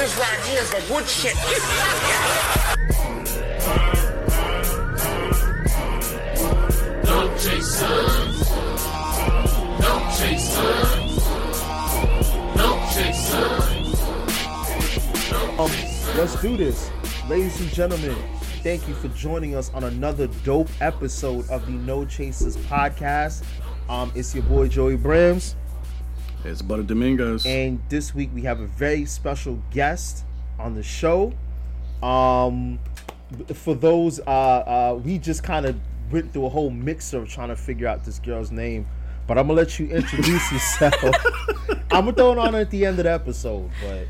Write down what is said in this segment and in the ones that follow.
This right here is the good shit. No chasers. No chasers. No chasers. Um, let's do this. Ladies and gentlemen, thank you for joining us on another dope episode of the No Chasers podcast. Um, it's your boy Joey Brams, It's Butter Domingos. and this week we have a very special guest on the show. Um, for those, uh, uh, we just kind of went through a whole mixer of trying to figure out this girl's name, but I'm gonna let you introduce yourself. I'm gonna throw it on at the end of the episode, but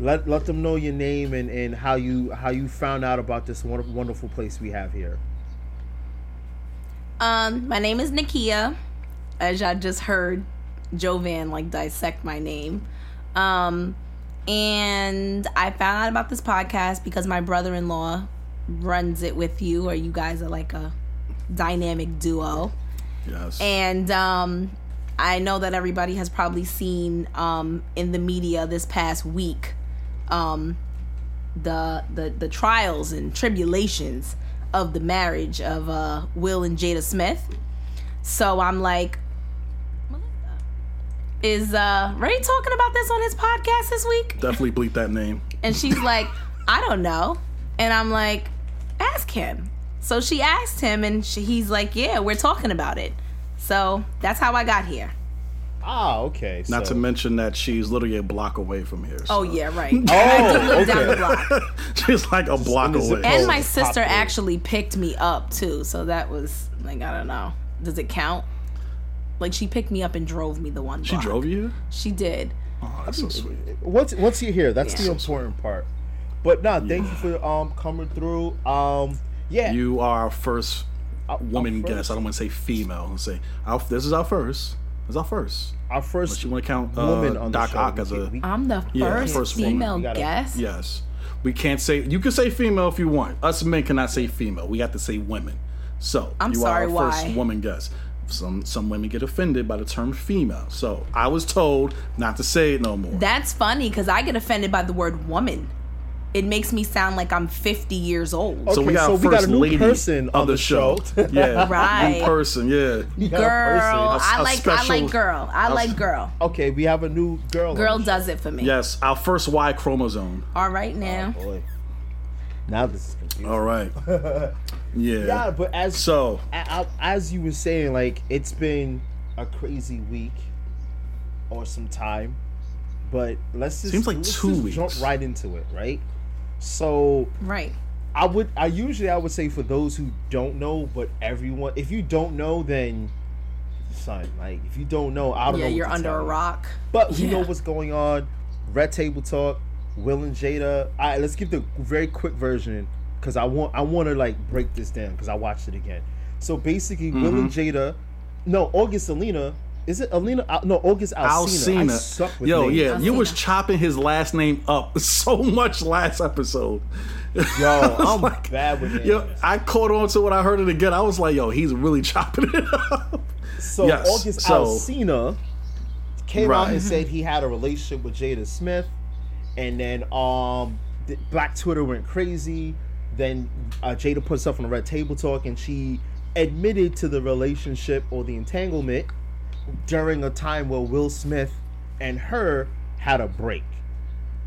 let let them know your name and, and how you how you found out about this wonderful, wonderful place we have here. Um, my name is Naukea. As y'all just heard Jovan like dissect my name. Um, and I found out about this podcast because my brother in law runs it with you, or you guys are like a dynamic duo. yes. And um, I know that everybody has probably seen um, in the media this past week um, the, the the trials and tribulations of the marriage of uh, Will and Jada Smith. So I'm like, is uh, Ray talking about this on his podcast this week? Definitely bleep that name. And she's like, I don't know. And I'm like, ask him. So she asked him, and she, he's like, Yeah, we're talking about it. So that's how I got here. Ah, okay. Not so- to mention that she's literally a block away from here. Oh, yeah, right. And I do Oh, down the okay. block. she's like a block in the zip away. And my sister actually picked me up, too. So that was, like, I don't know. Does it count? Like, she picked me up and drove me the one She block. drove you? She did. Oh, that's so sweet. once once you're here, that's Yeah. the important part. But no, thank you for um coming through. Um, yeah, You are our first Our- woman our guest. I don't want to say female. I'll say our, this is our first. This is our first. our Unless first you want to count woman uh, on the Doc show. Ock as a can't- we- I'm the Yeah, first, first woman. female guest. yes. We can't say you can say female if you want. Us men cannot say female. We have to say women. So I'm you sorry, are our first why? woman guest. Some some women get offended by the term female. So I was told not to say it no more. That's funny because I get offended by the word woman. It makes me sound like I'm 50 years old. so we got so a we got first a new lady person of on the, the show. show. yeah, Right. New person. Yeah. We Girl, person. I a like I like girl. I like girl. Okay, we have a new girl. Girl the does it for me. Yes, our first Y chromosome. All right now. show. Boy. Now this is confusing. All right. Yeah. Yeah, but as So a- a- as you were saying, like it's been a crazy week or some time, but let's just Seems like let's two just weeks. Jump right into it, right? So Right. I would, I usually I would say for those who don't know, but everyone, if you don't know, then son, like if you don't know, I don't Yeah, know. what you're to under tell a you. rock. But you Yeah. know what's going on. Red Table Talk, Will and Jada. All right, let's give the very quick version because I want I want to like break this down because I watched it again. So basically, Will and Mm-hmm. Jada, no August Alina. Is it Alina? Uh, no, August Alsina. I Alsina. suck with Yo, names. yeah, you was chopping his last name up so much last episode. Yo, I'm like, bad with names. Yo, I caught on to when I heard it again. I was like, yo, he's really chopping it up. So Yes, August so- Alsina came out and said he had a relationship with Jada Smith, and then um, Black Twitter went crazy. Then uh, Jada put herself on the Red Table Talk, and she admitted to the relationship or the entanglement during a time where Will Smith and her had a break,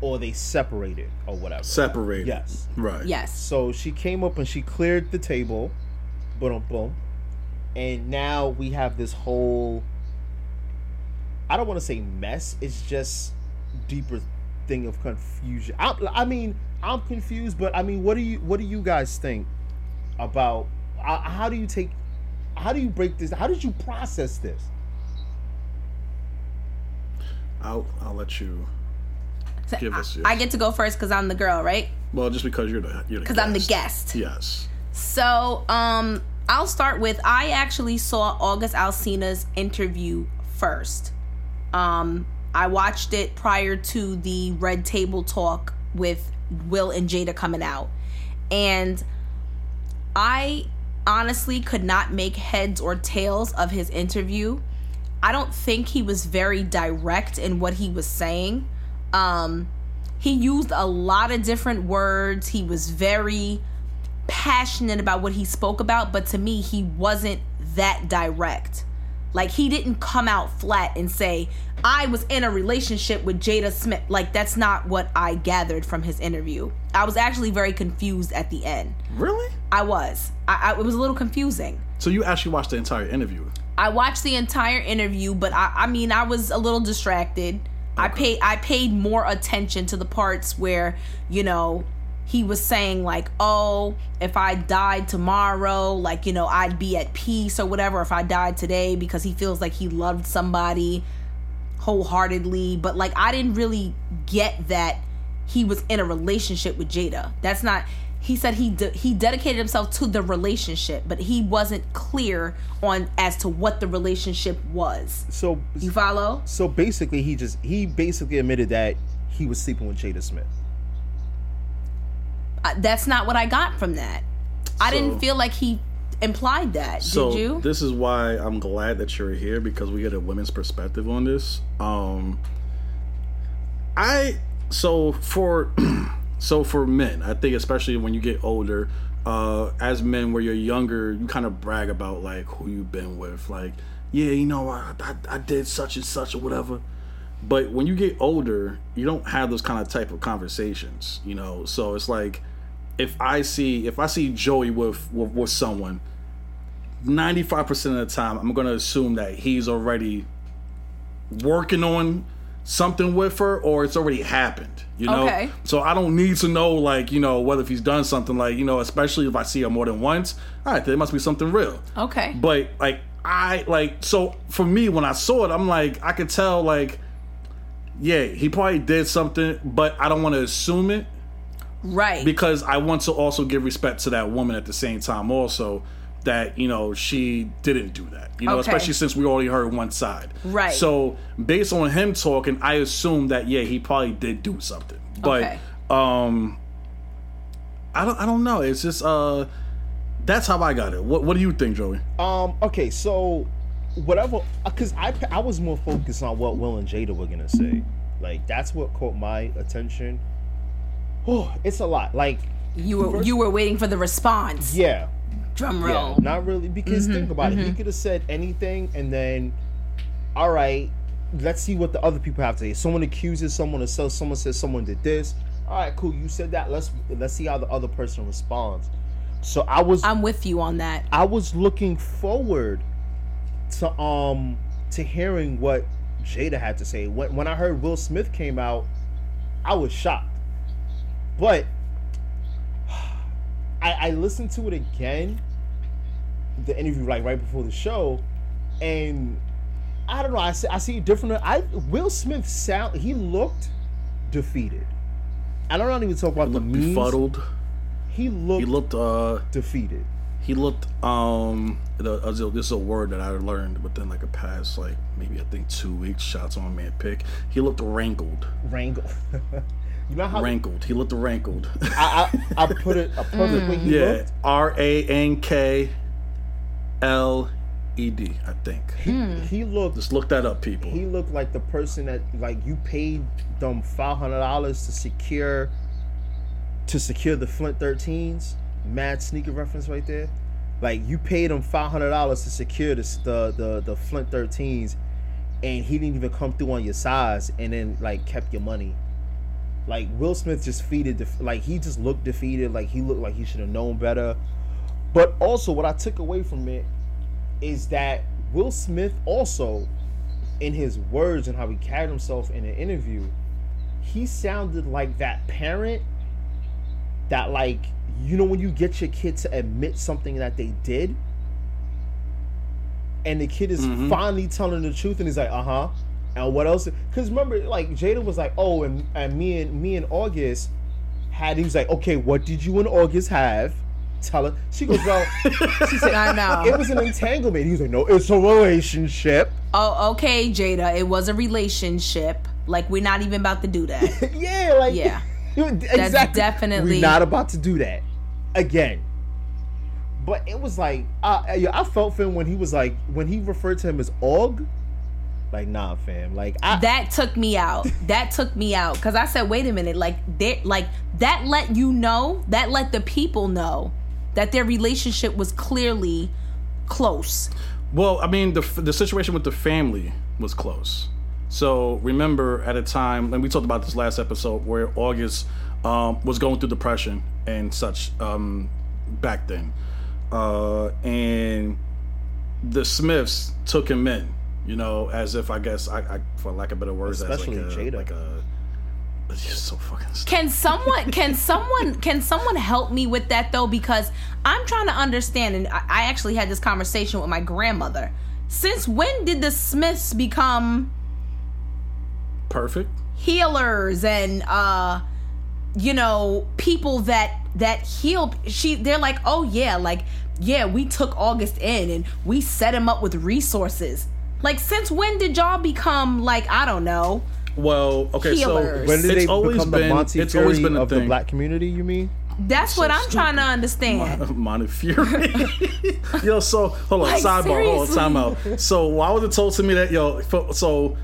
or they separated, or whatever. Separated. Yes. Right. Yes. So she came up and she cleared the table, boom, boom, and now we have this whole. I don't want to say mess. It's just deeper thing of confusion. I, I mean, I'm confused, but I mean, what do you what do you guys think about? Uh, how do you take? How do you break this? How did you process this? I'll I'll let you. So Give I, us yours. I get to go first because I'm the girl, right? Well, just because you're the you're Because I'm the guest. Yes. So, um, I'll start with I actually saw August Alsina's interview first. Um, I watched it prior to the Red Table Talk with Will and Jada coming out. And I honestly could not make heads or tails of his interview. I don't think he was very direct in what he was saying. Um, he used a lot of different words. He was very passionate about what he spoke about, but to me, he wasn't that direct. Like he didn't come out flat and say, I was in a relationship with Jada Smith. Like that's not what I gathered from his interview. I was actually very confused at the end. Really? I was. I, I it was a little confusing. So you actually watched the entire interview? I watched the entire interview, but I, I mean I was a little distracted. I paid I paid more attention to the parts where, you know, he was saying like, "Oh, if I died tomorrow, like, you know, I'd be at peace or whatever if I died today because he feels like he loved somebody wholeheartedly." But like I didn't really get that he was in a relationship with Jada. That's not he said he de- he dedicated himself to the relationship, but he wasn't clear on as to what the relationship was. So You follow? so basically he just he basically admitted that he was sleeping with Jada Smith. That's not what I got from that. I didn't feel like he implied that. So did you? this is why I'm glad that you're here because we get a women's perspective on this. Um I so for so for men, I think especially when you get older, uh as men where you're younger, you kind of brag about like who you've been with, like yeah, you know, I, I I did such and such or whatever. But when you get older, you don't have those kind of type of conversations, you know. So it's like if I see if I see Joey with with, with someone, ninety five percent of the time I'm gonna assume that he's already working on something with her or it's already happened. You know? Okay. So I don't need to know like, you know, whether if he's done something like, you know, especially if I see her more than once, all right, there must be something real. okay. But like I like so for me when I saw it, I'm like I could tell like yeah, he probably did something, but I don't want to assume it right. because I want to also give respect to that woman at the same time also that you know she didn't do that you know Okay. especially since we already heard one side Right. so based on him talking I assume that yeah he probably did do something but Okay. um I don't I don't know it's just uh that's how I got it what what do you think Joey Um. Okay. So, whatever. Because I I was more focused on what Will and Jada were gonna say. Like that's what caught my attention. Oh, it's a lot. Like, you were you were waiting for the response. yeah, Drum yeah, roll. not really. Because think about it. He could have said anything, and then, all right, let's see what the other people have to say. Someone accuses someone, or so someone says someone did this. All right, cool. You said that. Let's let's see how the other person responds. So I was I'm with you on that. I was looking forward to um to hearing what Jada had to say. When when I heard Will Smith came out, I was shocked. But I, I listened to it again, the interview like right before the show, and I don't know. I see I see different. I Will Smith sound he looked defeated. I don't even talk about the memes. befuddled He looked, he looked uh defeated. he looked um uh, this is a word that I learned within like a past like maybe I think two weeks. Shots on man pick. He looked wrangled. Wrangle. you know how rankled. He looked rankled. I, I, I put it a perfect way he yeah. R A N K L E D. I think. He looked Just look that up, people. he looked like the person that like you paid them five hundred dollars to secure to secure the Flint 13s. Mad sneaker reference right there. Like you paid him five hundred dollars to secure this, the the the Flint 13s, and he didn't even come through on your size, and then like kept your money. Like Will Smith just defeated, like he just looked defeated. Like he looked like he should have known better. But also, what I took away from it is that Will Smith also, in his words and how he carried himself in an interview, he sounded like that parent that, like, you know, when you get your kid to admit something that they did, and the kid is Mhm. finally telling the truth, and he's like, uh huh. And what else? Because remember, like Jada was like, oh, and, and me and me and August had. He was like, okay, what did you and August have? Tell her. She goes, well, she said, I know. it was an entanglement. He was like, no, it's a relationship. Oh, okay, Jada. It was a relationship. Like we're not even about to do that. yeah, like Yeah. exactly. definitely- We're not about to do that again. But it was like, uh, I felt for him when he was like, when he referred to him as Og. Like nah, fam. Like I, that took me out. That took me out because I said, "Wait a minute!" Like that, like that let you know that let the people know that their relationship was clearly close. Well, I mean, the the situation with the family was close. So remember, at a time, and we talked about this last episode, where August um, was going through depression and such um, back then, uh, and the Smiths took him in. You know, as if I guess I, I for lack of better words, Especially as like a, Jada. like a. You're so fucking. Can someone can someone can someone help me with that though? Because I'm trying to understand, and I, I actually had this conversation with my grandmother. Since when did the Smiths become Perfect. healers and uh you know people that that heal she they're like oh yeah like yeah we took august in and we set him up with resources like since when did y'all become like i don't know Well, okay, Healers. so when did it's they always become been the Monty it's Fury always been a of thing. the black community? You mean? that's what i'm trying to understand Montefiore. yo, so hold on, Like, sidebar, hold on, seriously? time out. So why was it told to me that yo? fo- So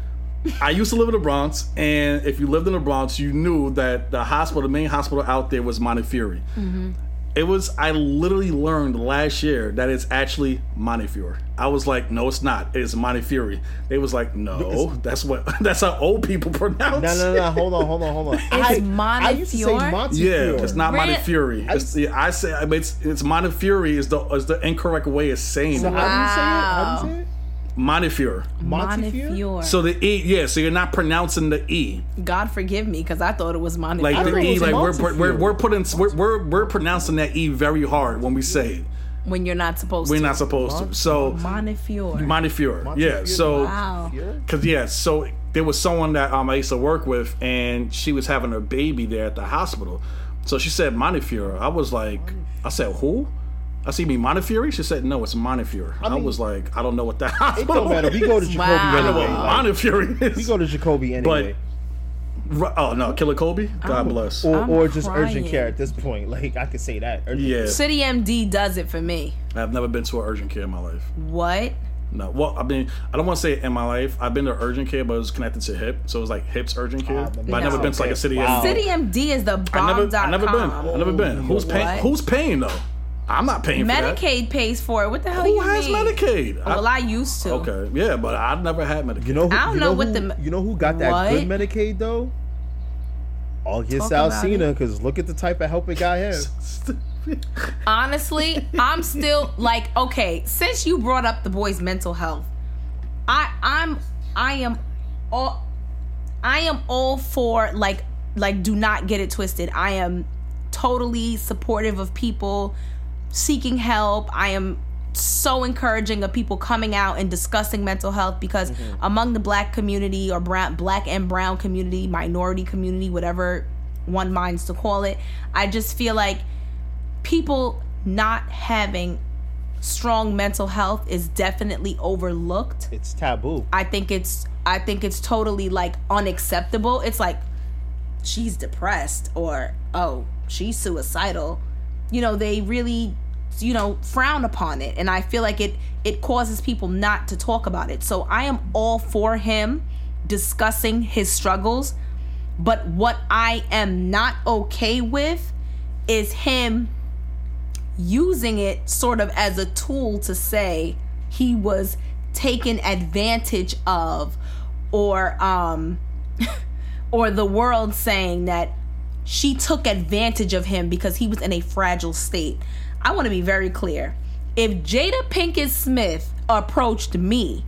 I used to live in the Bronx, and if you lived in the Bronx, you knew that the hospital, the main hospital out there, was Montefiore. Mm-hmm. It was. I literally learned last year that it's actually Montefiore. I was like, no, it's not. It's Montefiore. They was like, no, that's what. That's how old people pronounce. It. No, no, no. Hold on, hold on, hold on. I, I used to say Montefiore? Montefiore. Yeah, it's not Ran- Montefiore. It's, yeah, I say I mean, it's it's Montefiore is the is the incorrect way of saying So it. how do you say it? How do you say it? Montefiore. Montefiore? Montefiore. So the e, yeah. So you're not pronouncing the e, god forgive me because i thought it was Montefiore. like the e, was like we're, we're we're putting we're, we're we're pronouncing that e very hard when we say it. when you're not supposed We're to not supposed to. So Montefiore. Montefiore. Yeah. So wow Cause yeah, so there was someone that um, I used to work with, and she was having her baby there at the hospital. So she said Montefiore. I was like, I said who? I see me Montefiore. She said no, it's Montefiore. I, mean- was like, I don't know what that It don't matter. We go to Jacobi Wow. Anyway. Like, Montefiore is. we go to Jacobi anyway. Ru- oh no, Killer Kobe. God bless. or, I'm or just crying. urgent care at this point. Like I could say that. Urgent yeah, city md does it for me I've never been to an urgent care in my life. what No, well, I mean, I don't want to say in my life. I've been to urgent care, but it was connected to hip, so it was like hips urgent care. Ah, but I've never been to like a city. Wow. city md is the bomb. I never, bomb.com I never been. I never been. Who's paying? What? Who's paying though? I'm not paying for that. Medicaid pays for it. What the hell Who you has mean? Medicaid? I- Well, I used to. okay, yeah, but I've never had Medicaid. You know, who, I don't you know know what who, the- you know who got that What? good Medicaid though? August Talk about Alsina, because look at the type of help it got him. Honestly, I'm still like, okay, since you brought up the boy's mental health, I I'm I am all I am all for like like do not get it twisted. I am totally supportive of people seeking help. I am so encouraging of people coming out and discussing mental health because mm-hmm. among the black community or brown black and brown community, minority community, whatever one minds to call it, I just feel like people not having strong mental health is definitely overlooked. It's taboo. I think it's I think it's totally like unacceptable. It's like she's depressed or oh, she's suicidal. You know, they really you know frown upon it and I feel like it it causes people not to talk about it. So I am all for him discussing his struggles, but what I am not okay with is him using it sort of as a tool to say he was taken advantage of or um or the world saying that she took advantage of him because he was in a fragile state. I want to be very clear. If Jada Pinkett Smith approached me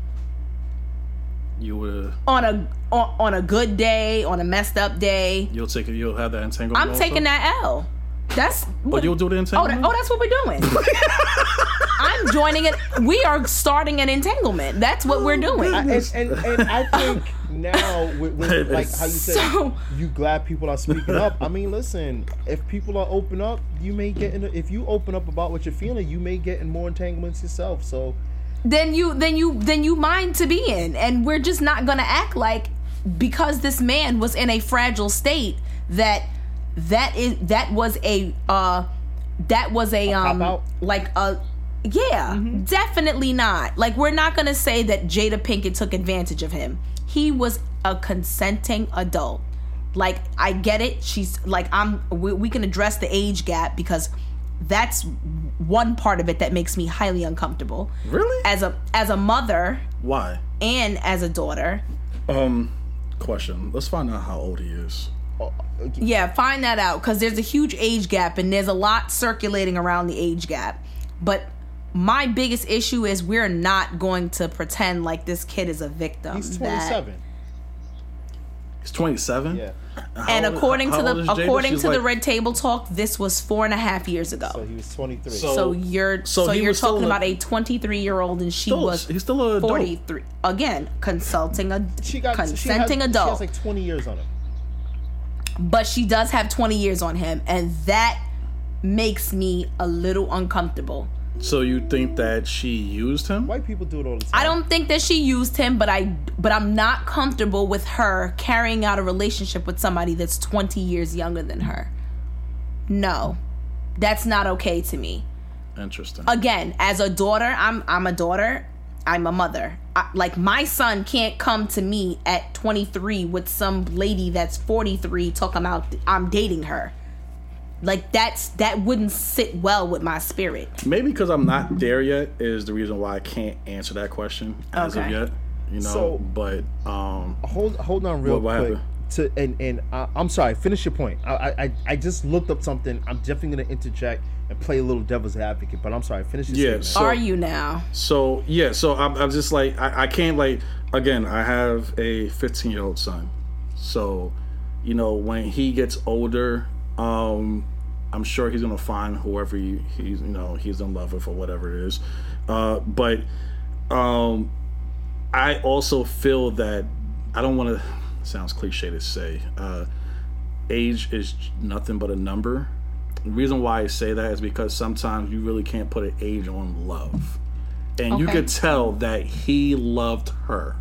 You would. on a on, on a good day, on a messed up day, You'll take it. You'll have that entanglement. I'm also? taking that L. That's oh, But you'll do the Oh, entanglement. that, oh, that's what we're doing. I'm joining it. We are starting an entanglement. That's what we're oh, doing. I, and, and, and I think now, with, with like how you said, So- you glad people are speaking up. I mean, listen, if people are open up, you may get in. A, if you open up about what you're feeling, you may get in more entanglements yourself. So then you then you then you mind to be in and we're just not gonna act like because this man was in a fragile state that that is that was a uh that was a um cop-out? like a Yeah, Mm-hmm. definitely not. Like we're not gonna say that Jada Pinkett took advantage of him. He was a consenting adult. Like I get it. She's like I'm. We, we can address the age gap because that's one part of it that makes me highly uncomfortable. Really? As a as a mother Why? and as a daughter. Um, question. Let's find out how old he is. Yeah, find that out because there's a huge age gap and there's a lot circulating around the age gap. But my biggest issue is we're not going to pretend like this kid is a victim. He's that- 27. He's 27. Yeah. and according to the according to the red. red table talk, this was four and a half years ago. So he was 23. So- So you're so so, you're talking a- about a 23 year old and she Still- was he's still a adult. 43 again consulting a she got consenting she has, adult She has like 20 years on him. but she does have 20 years on him and that makes me a little uncomfortable So you think that she used him? White people do it all the time. i don't think that she used him but i but i'm not comfortable with her carrying out a relationship with somebody that's 20 years younger than her no that's not okay to me Interesting. again as a daughter i'm i'm a daughter i'm a mother I, like my son can't come to me at 23 with some lady that's 43 talking about i'm dating her like that's that wouldn't sit well with my spirit Maybe because I'm not there yet is the reason why I can't answer that question as of Okay. yet. You know, So- but um, hold hold on real What- what quick. happened? To and and uh, I'm sorry. Finish your point. I, I I- I just looked up something. I'm definitely gonna interject and play a little devil's advocate. But I'm sorry. Finish your Yeah, so- are you now So yeah, so I'm, I'm just like I, I can't like again. I have a 15 year old son, so you know when he gets older, um, I'm sure he's gonna find whoever he, he's you know he's in love with or whatever it is. Uh, but um, I also feel that I don't want to. Sounds cliche to say. Uh, age is nothing but a number. The reason why I say that is because sometimes you really can't put an age on love and you could tell that he loved her.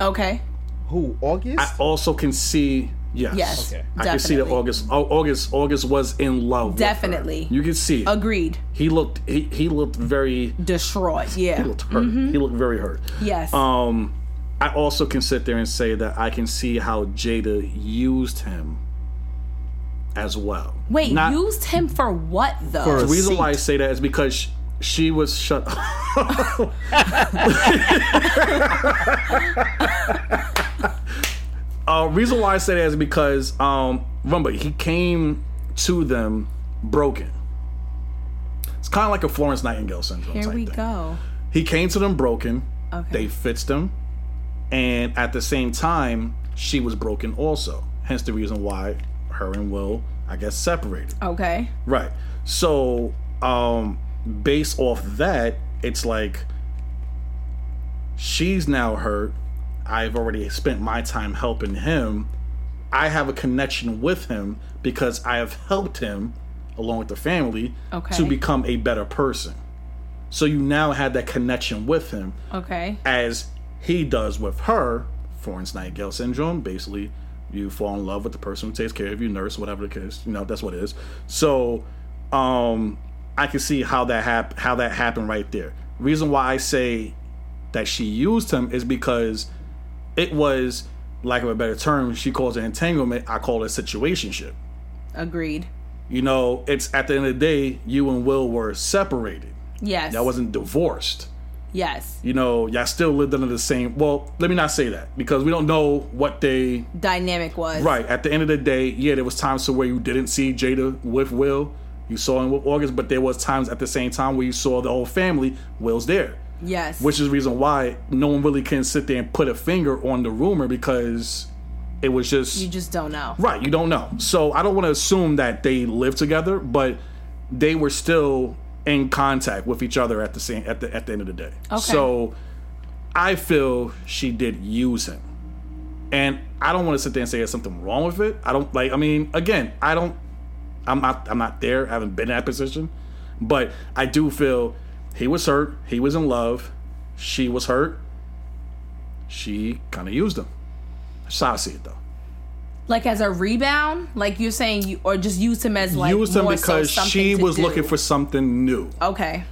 okay Who? August? I also can see yes, Yes, Okay. I can see that. August, August, August was in love. with her. Definitely. you can see it. agreed he looked, he, he looked very, destroyed yeah he looked hurt. He looked very hurt. yes Um, I also can sit there and say that I can see how Jada used him as well. wait Not- used him for what though For The reason why I say that is because she, she was shut. uh, reason why I say that is because um, remember he came to them broken. It's kind of like a Florence Nightingale syndrome. here we thing. go He came to them broken. Okay. They fixed him, and at the same time, she was broken also. Hence the reason why her and Will, I guess, separated. okay Right. So, um, based off that, it's like she's now hurt. I've already spent my time helping him. I have a connection with him because I have helped him along with the family Okay. to become a better person. So you now had that connection with him okay as he does with her, Florence Nightingale syndrome. Basically, you fall in love with the person who takes care of you, nurse, whatever the case. You know, that's what it is. So, um, I can see how that hap- how that happened right there. Reason why I say that she used him is because it was, lack of a better term, she calls it entanglement. I call it situationship. agreed You know, it's at the end of the day, you and Will were separated. yes Y'all wasn't divorced yes you know, y'all still lived under the same. Well, let me not say that because we don't know what they. dynamic was Right at the end of the day, yeah, there was times to where you didn't see Jada with Will, you saw him with August, but there was times at the same time where you saw the whole family. Will's there, yes which is the reason why no one really can sit there and put a finger on the rumor because it was just you just don't know Right, you don't know. So I don't want to assume that they lived together, but they were still in contact with each other at the same at the at the end of the day. Okay. So I feel she did use him. And I don't want to sit there and say there's something wrong with it. I don't like I mean, again, I don't I'm not I'm not there, I haven't been in that position. But I do feel he was hurt, he was in love, she was hurt. She kind of used him. That's how I see it though. like as a rebound like you're saying you or just use him as like used him so because something she was do. looking for something new. okay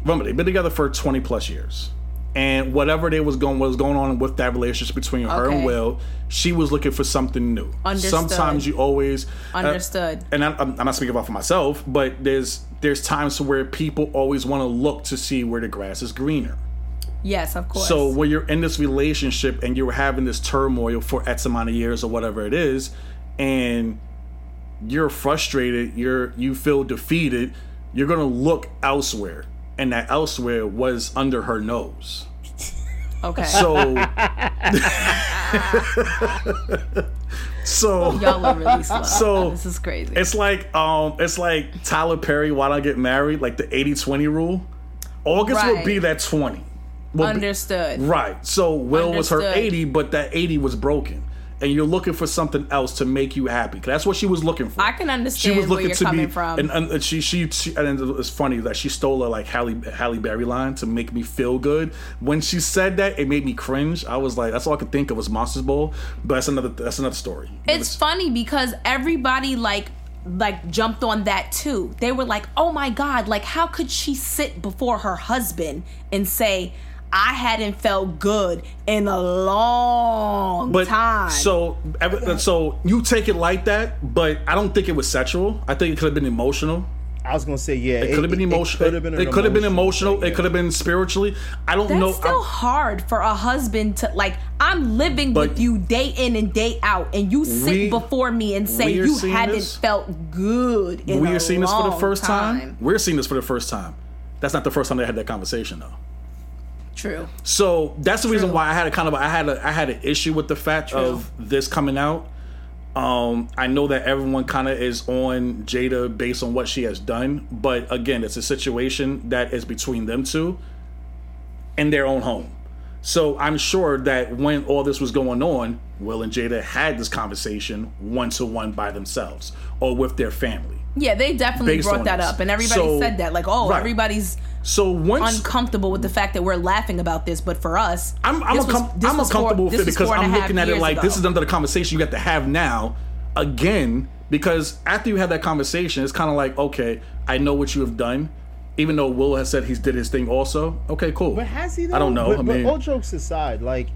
remember they've been together for 20 plus years and whatever they was going was going on with that relationship between her Okay. and will she was looking for something new Understood. sometimes you always uh, Understood. and I, I'm, I'm not speaking about for myself but there's there's times where people always want to look to see where the grass is greener Yes, of course. so when you're in this relationship and you're having this turmoil for X amount of years or whatever it is, and you're frustrated, you're you feel defeated, you're gonna look elsewhere. And that elsewhere was under her nose. okay. So So Y'all are really slow. So, this is crazy. it's like um it's like Tyler Perry, why don't I get married? Like the 80-20 rule. August would be that 20. Will be- Understood. Right. So Will was her 80, but that 80 was broken. And you're looking for something else to make you happy. That's what she was looking for. I can understand. she was where looking you're to coming be, from. and, and she, she, she, and it's funny that she stole a like Halle, Halle Berry line to make me feel good. When she said that, it made me cringe. I was like, that's all I could think of was Monsters Ball. But that's another, that's another story. it's funny because everybody like like jumped on that too. They were like, "Oh my god, like how could she sit before her husband and say I hadn't felt good in a long but time." so, so you take it like that, but I don't think it was sexual. I think it could have been emotional. I was gonna say yeah. It could have been emotional. It could have been. It an could have been emotional emotional. thing, It could have been spiritually. I don't That's know. still I'm- hard for a husband to like. I'm living with you day in and day out, and you sit We- before me and say you seeing hadn't this- felt good. In we a are seeing this for the long first time. We're seeing this for the first time. That's not the first time they had that conversation though. True. So that's the reason why I had a kind of I had a I had an issue with the fact of this coming out. Um, I know that everyone kind of is on Jada based on what she has done, but again, it's a situation that is between them two in their own home. So I'm sure that when all this was going on, Will and Jada had this conversation one to one by themselves or with their family. Yeah, they definitely brought that this. up, and everybody So- said that. Like, oh, Right. everybody's So once uncomfortable with the fact that we're laughing about this, but for us, I'm, I'm, this was- uncom- I'm was four- uncomfortable with it because four and a I'm looking at it years like this ago. is another conversation you got to have now again because after you have that conversation, it's kind of like okay, I know what you have done, even though Will has said he's did his thing also. Okay, cool. But has he? Though? I don't know. But, I but mean, all jokes aside, like,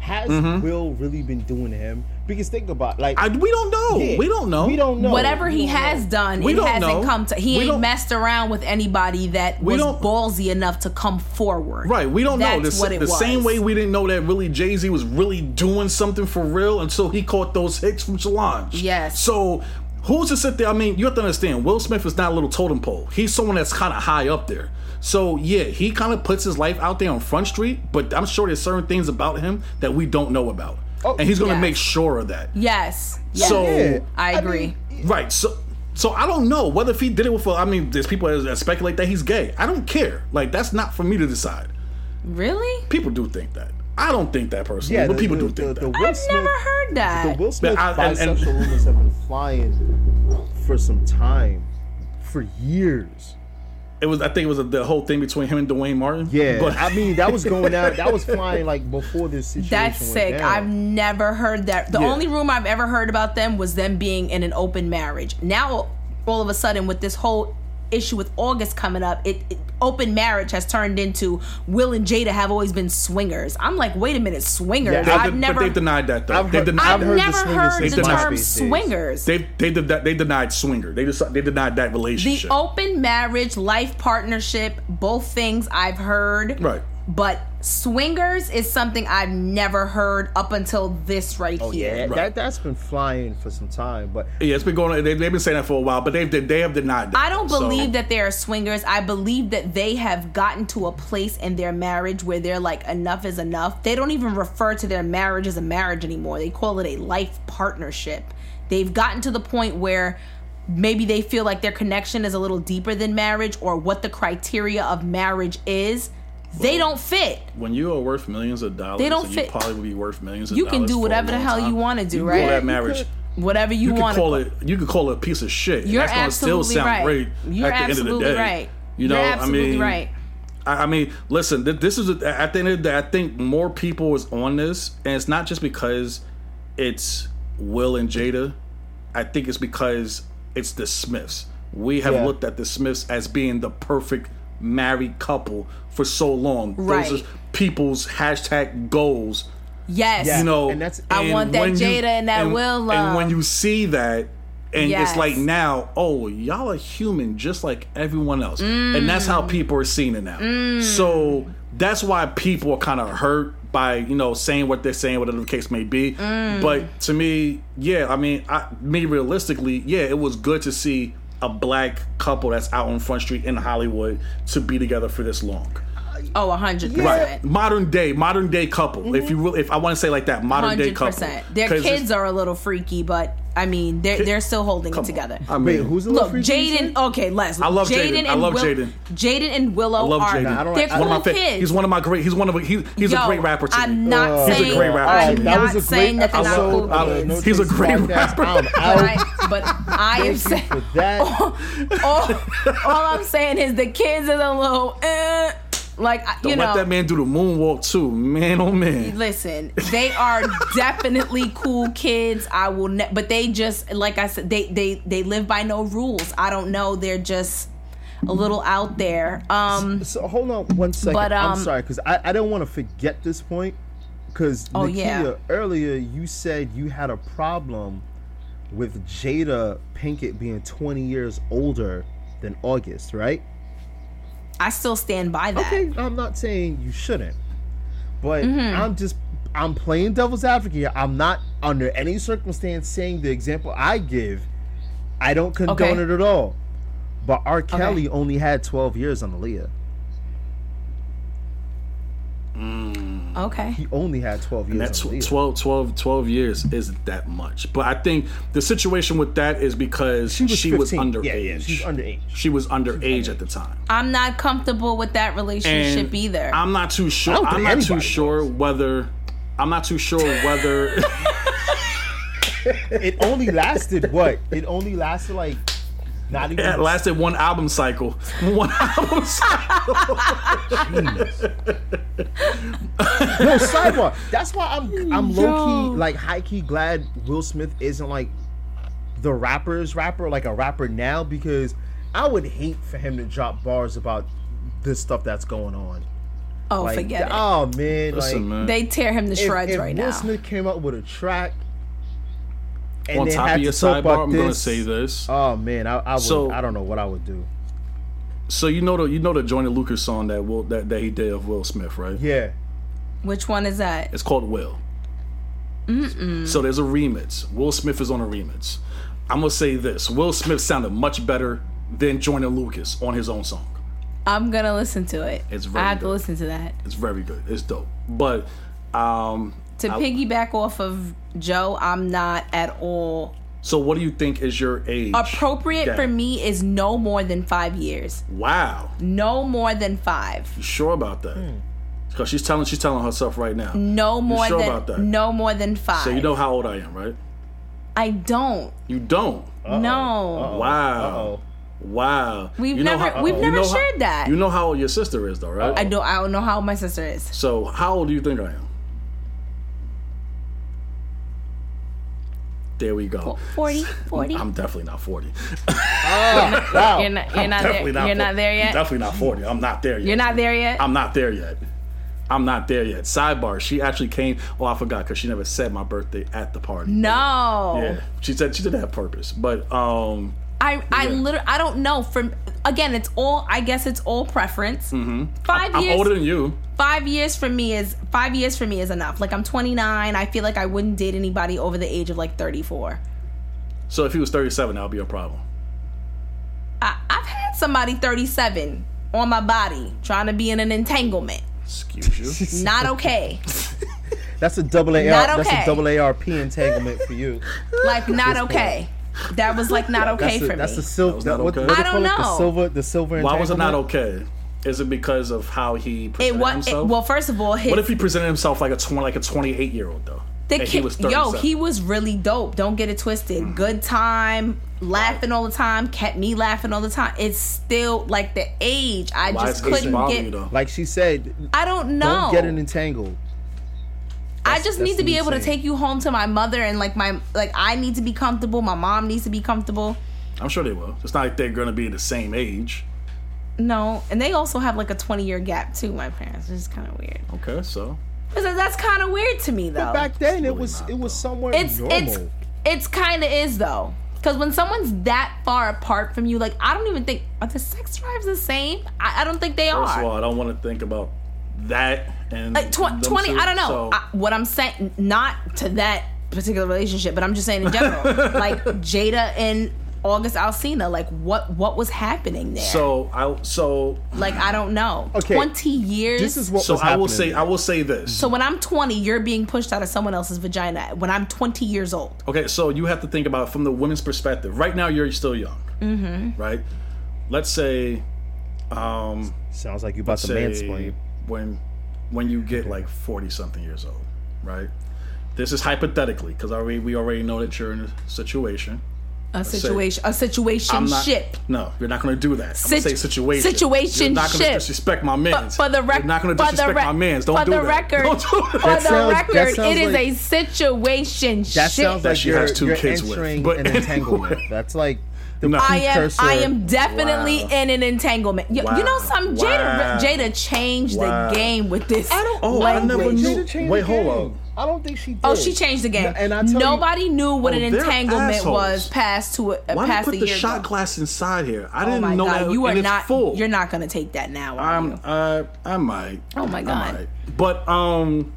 has mm-hmm. Will really been doing him? Because think about like I, we don't know. yeah, we don't know. We don't know. whatever We he has know. done, We it don't hasn't know. come to. He We ain't messed around with anybody that We was don't- ballsy enough to come forward. Right, we don't know. That's The, what it the was. same way we didn't know that really Jay Z was really doing something for real until he caught those hits from Solange. Yes. So who's to sit there? I mean, you have to understand, Will Smith is not a little totem pole. He's someone that's kind of high up there. So yeah, he kind of puts his life out there on Front Street, but I'm sure there's certain things about him that we don't know about, Oh, and he's going to yes. make sure of that. Yes. yes. So- Yeah, I agree. mean, Right. So so I don't know whether if he did it with. I mean, there's people that that speculate that he's gay. I don't care. Like that's not for me to decide. Really? People do think that. I don't think that personally, yeah, but the, people the, do think the, that. the Will I've Smith, never heard that. The Will Smith I- and- and- bisexual rumors have been flying for some time, for years. It was. I think it was the whole thing between him and Duane Martin. Yeah, but I mean that was going out. That was flying like before this situation. That's went sick. down. I've never heard that. The Yeah. only rumor I've ever heard about them was them being in an open marriage. Now, all of a sudden, with this whole issue with August coming up, it, it open marriage has turned into Will and Jada have always been swingers. I'm like, wait a minute, swingers. Yeah, They- I've but never, they've denied that though. I've They've heard- denied. I've I've heard the never swingers heard thing the term MySpace swingers. They they did that. They denied swinger. They just they denied that relationship. The open marriage, life partnership, both things I've heard. Right. But swingers is something I've never heard up until this right Oh here. yeah, Right. that that's been flying for some time. But yeah, it's been going. They, they've been saying that for a while, but they've they have denied that. I don't So- believe that they are swingers. I believe that they have gotten to a place in their marriage where they're like, enough is enough. They don't even refer to their marriage as a marriage anymore. They call it a life partnership. They've gotten to the point where maybe they feel like their connection is a little deeper than marriage or what the criteria of marriage is. They don't fit. When you are worth millions of dollars, They don't and fit- You probably will be worth millions of dollars. You can do whatever the long hell you wanna do, you right? Call that marriage. Whatever you, You can want call it. You could call it a piece of shit. and You're that's gonna still sound right. great You're at the end of absolutely the day. right. You know, You're absolutely I mean, right. I, I mean, listen. This is at the end of the day. I think more people is on this, and it's not just because it's Will and Jada. I think it's because it's the Smiths. We have Yeah. looked at the Smiths as being the perfect married couple for so long. Right. Those are people's hashtag goals. Yes. Yeah. You know, And that's- I want that when you- Jada and that Will And when you see that, and Yes. it's like now, oh, y'all are human just like everyone else, and that's how Mm. people are seeing it now. So that's why people are kind of hurt by you know saying what they're saying, whatever the case may be. Mm. But to me, yeah, I mean, I, me realistically, yeah, it was good to see a black couple that's out on Front Street in Hollywood to be together for this long. Oh, hundred Right. percent. Modern day, modern day couple. If you really, if I want to say like that, modern day Hundred couple. percent. Their 'Cause it's- kids are a little freaky, but I mean, they're they're still holding it Come on. together. I mean, Wait, who's the little Look, Jaden. said? Okay, Les. I love Jaden. Jaden I love Jaden. Jaden and Willow I love are. Jaden. I don't they're like- cool one of my fa- kids. He's one of my great. He's one of he, he's Yo, a great rapper. To I'm me. not He's a great rapper. I'm Alright, that was not a saying great that they're not cool of. No He's a great rapper. I'm But out. I, but I am saying. that. all, all I'm saying is the kids are a little, eh, like Don't you let that man do the moonwalk too, man. Oh man. Listen, they are definitely cool kids. I will, ne- but they just like I said, they they they live by no rules. I don't know. They're just a little out there. Um, So hold on one second. But, I'm um, sorry because I, I don't want to forget this point because Oh, Naukea, yeah. earlier you said you had a problem with Jada Pinkett being 20 years older than August, right? I still stand by that. Okay, I'm not saying you shouldn't, but Mm-hmm. I'm just I'm playing devil's advocate. here. I'm not under any circumstance saying the example I give. I don't condone Okay. it at all. But R. Kelly only had 12 years on Aaliyah. Okay. He only had 12 years That's 12, 12, 12 years isn't that much. But I think the situation with that is because she was, 15. underage. Yeah, yeah, she's underage. She was underage at the time. I'm not comfortable with that relationship And either. I'm not too sure. I don't I'm not too sure was. whether. I'm not too sure whether. It only lasted what? It only lasted like not even it lasted one album cycle. One album cycle. No sidebar. That's why I'm I'm low key like high key glad Will Smith isn't like the rapper's rapper, like a rapper now, because I would hate for him to drop bars about this stuff that's going on. oh, Like, forget oh, it. oh man, Listen, like man. They tear him to shreds if right Will now. Smith came up with a track and On then top had of your to sidebar, I'm going to say this. Oh man, I, I would. So- I don't know what I would do. So you know the you know the Joyner Lucas song that Will that, that he did of Will Smith, right? Yeah, Which one is that? It's called Will. So there's a remix. Will Smith is on a remix. I'm gonna say this: Will Smith sounded much better than Joyner Lucas on his own song. I'm gonna listen to it. It's very I have to listen to that. It's very good. It's dope. But um, To piggyback off of Joe, I'm not at all so what do you think is your age? appropriate gap? for me is no more than five years. Wow, No more than five. you sure about that? Hmm. Because she's telling she's telling herself right now. No more sure than about that? no more than five. So you know how old I am, right? I don't. You don't. No. Wow. Uh-oh. Wow. We've You know never- we've never how- shared that. You know how old your sister is, though, right? I don't I don't know how old my sister is. So how old do you think I am? There we go. 40, 40. I'm definitely not 40. Oh, wow. You're not, you're not definitely there. You're not 40. there I'm yet. definitely not 40. I'm not there yet. You're not there yet. I'm not there yet. I'm not there yet. Sidebar: She actually came. Oh, I forgot because she never said my birthday at the party. no. Yeah, she said she did that purpose. But um, I I literally I don't know. From again, it's all I guess it's all preference. Mm-hmm. 5 I'm years. older than you. five years for me is five years for me is enough. Like I'm 29. I feel like I wouldn't date anybody over the age of like 34. So if he was 37, that would be a problem. I, I've had somebody 37 on my body trying to be in an entanglement. Excuse you. Not okay. That's a double AR. Not That's a double ARP entanglement for you. like not This okay. That was like not okay That's for a, that's me. the silver. was That not what, okay? what I don't it? The silver. The silver. Why was it not okay? Is it because of how he it presented was himself? well. First of all, his what if he presented himself like a 20, like a 28 year old though? the and kid, he was yo, he was really dope. Don't get it twisted. Good time, laughing all the time, kept me laughing all the time. It's still like the age. I Why just couldn't get. you? Like she said, I don't know. don't get it entangled. I just need to be able to take you home to my mother and like my like I need to be comfortable. My mom needs to be comfortable. I'm sure they will. It's not like they're going to be the same age. No, and they also have like a 20 year gap too. My parents, which is kind of weird. Okay, so Because That's kind of weird to me though. But back then, it was not, it was somewhere it's normal. it's it's kind of is though. Because when someone's that far apart from you, like I don't even think are the sex drives the same. I, I don't think they first are. of all, I don't want to think about that and like tw- 20 two, i don't know so- I, what i'm saying not to that particular relationship but i'm just saying in general like jada and august alsina like what what was happening there so I so like i don't know Okay. 20 years This is what so was I will happening. say I will say this. so when i'm 20 you're being pushed out of someone else's vagina when i'm 20 years old Okay, so you have to think about it from the women's perspective. Right now, you're still young, mm-hmm. right? Let's say, um, Sounds like you about to say mansplain. When when you get like forty something years old, right? This is hypothetically because already we already know that you're in a situation. a situation a situation not. ship No, you're not going to do that. I'm going to say situation. situationship. You're not going to disrespect my mans. for the record, You're not going to disrespect my mans. Don't for do the that. record, Don't do for that. the sounds- that record, it is like- a situation. That sounds like she you're, has two you're kids with, entering but an entanglement. That's like the I am. I am definitely Wow. in an entanglement. You, you know, Wow. some Wow. Jada. Jada changed Wow. the game with this. I don't. Oh, I language. never knew- Jada Wait, hold game. on. I don't think she did. Oh, she changed the game. And I tell you- Nobody knew what Oh, an entanglement assholes. was past to a, Why past you put the year shot ago. glass inside here? I Oh didn't my know god, that. you are and not. full. You're not gonna take that now. Are I'm. you? Uh, I might. Oh my I God. might. But um,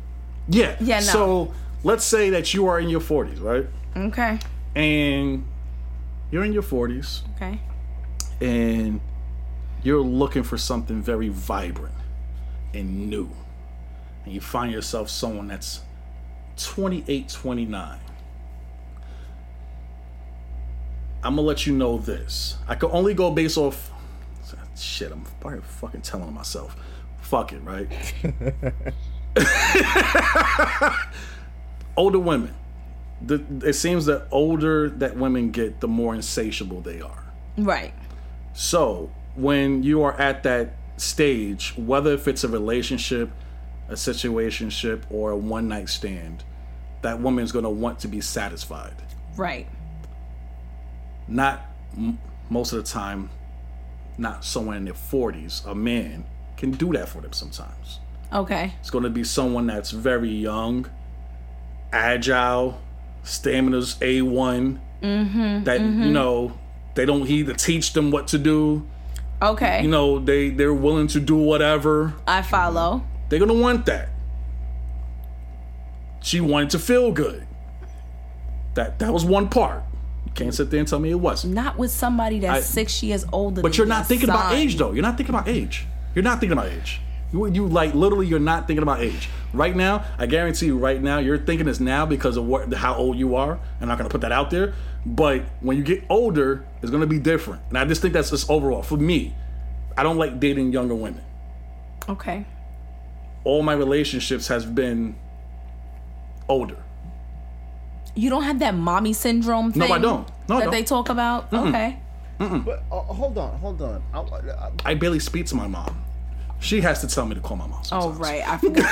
yeah. Yeah, no. So let's say that you are in your 40s, right? Okay. And you're in your 40s, Okay. and you're looking for something very vibrant and new, and you find yourself someone that's 28, 29. I'm gonna let you know this. I can only go based off. Shit, I'm probably fucking telling myself. Fuck it, right? older women. The, it seems that older that women get, the more insatiable they are. Right. So when you are at that stage, whether if it's a relationship, a situationship, or a one night stand, that woman's gonna want to be satisfied. Right. Not m- most of the time, not someone in their forties. A man can do that for them sometimes. Okay. It's gonna be someone that's very young, agile, stamina's a one. Mm-hmm, that you know they don't need to teach them what to do. Okay. you know they they're willing to do whatever I follow. they're gonna want that she wanted to feel good that that was one part you can't sit there and tell me it wasn't Not with somebody that's I- six years older. but you're not thinking about age though you're not thinking about age you're not thinking about age you, you like literally you're not thinking about age right now i guarantee you right now you're thinking this now because of what how old you are i'm not going to put that out there but when you get older it's going to be different and i just think that's just overall for me i don't like dating younger women Okay. all my relationships has been older. You don't have that mommy syndrome thing. No, I don't. No, I that don't. they talk about. Okay. But uh, hold on, hold on. I, I, I barely speak to my mom. She has to tell me to call my mom. Oh right, I forgot.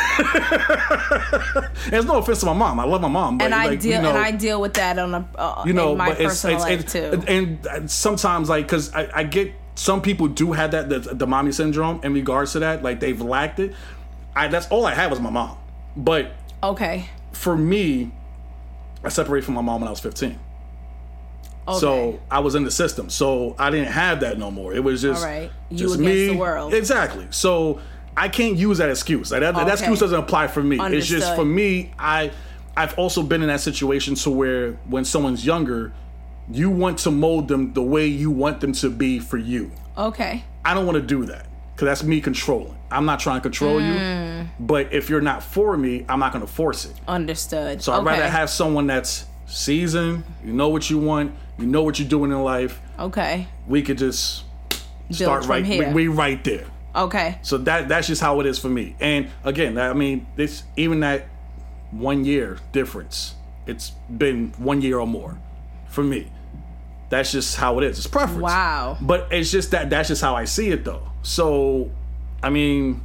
It's no offense to my mom. I love my mom, but and I like, deal you know, and I deal with that on a uh, you know, in my but it's, personal it's, life it's too. and, and sometimes like because I, I get some people do have that the, the mommy syndrome in regards to that, like they've lacked it. I that's all I had was my mom, but okay. for me, I separated from my mom when I was fifteen. Okay. So I was in the system. So I didn't have that no more. It was just All right. You just me. the world. Exactly. So I can't use that excuse. Like that, that Okay. excuse doesn't apply for me. It's just for me. I I've also been in that situation to where when someone's younger, you want to mold them the way you want them to be for you. okay. I don't want to do that because that's me controlling. I'm not trying to control Mm. you. But if you're not for me, I'm not going to force it. Understood. So I'd okay. rather have someone that's seasoned. You know what you want. You know what you're doing in life. Okay. We could just Build start right. here. We, we right there. Okay. So that that's just how it is for me. And again, I mean, this even that one year difference. It's been one year or more for me. That's just how it is. It's preference. Wow. But it's just that that's just how I see it though. So, I mean,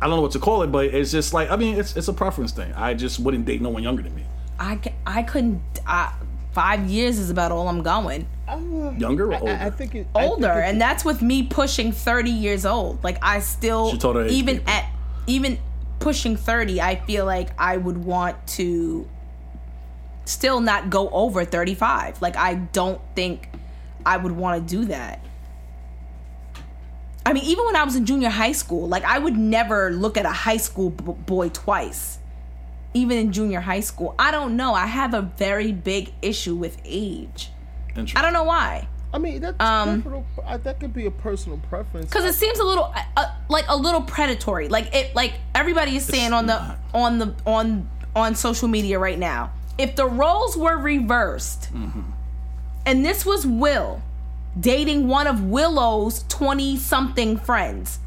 I don't know what to call it, but it's just like I mean, it's it's a preference thing. I just wouldn't date no one younger than me. I, I couldn't I, five years is about all I'm going. Uh, Younger or older? I, I think it, I think Older, it- and that's with me pushing 30 years old. Like I still, She told her even people. at even pushing 30, I feel like I would want to still not go over 35. Like I don't think I would want to do that. I mean, even when I was in junior high school, like I would never look at a high school b- boy twice. Even in junior high school, I don't know. I have a very big issue with age. I don't know why. I mean, that's Um, personal, that could be a personal preference. because it seems a little uh, uh, like a little predatory like it like everybody is saying on the on the on on social media right now if the roles were reversed and this was will dating one of willow's 20 something friends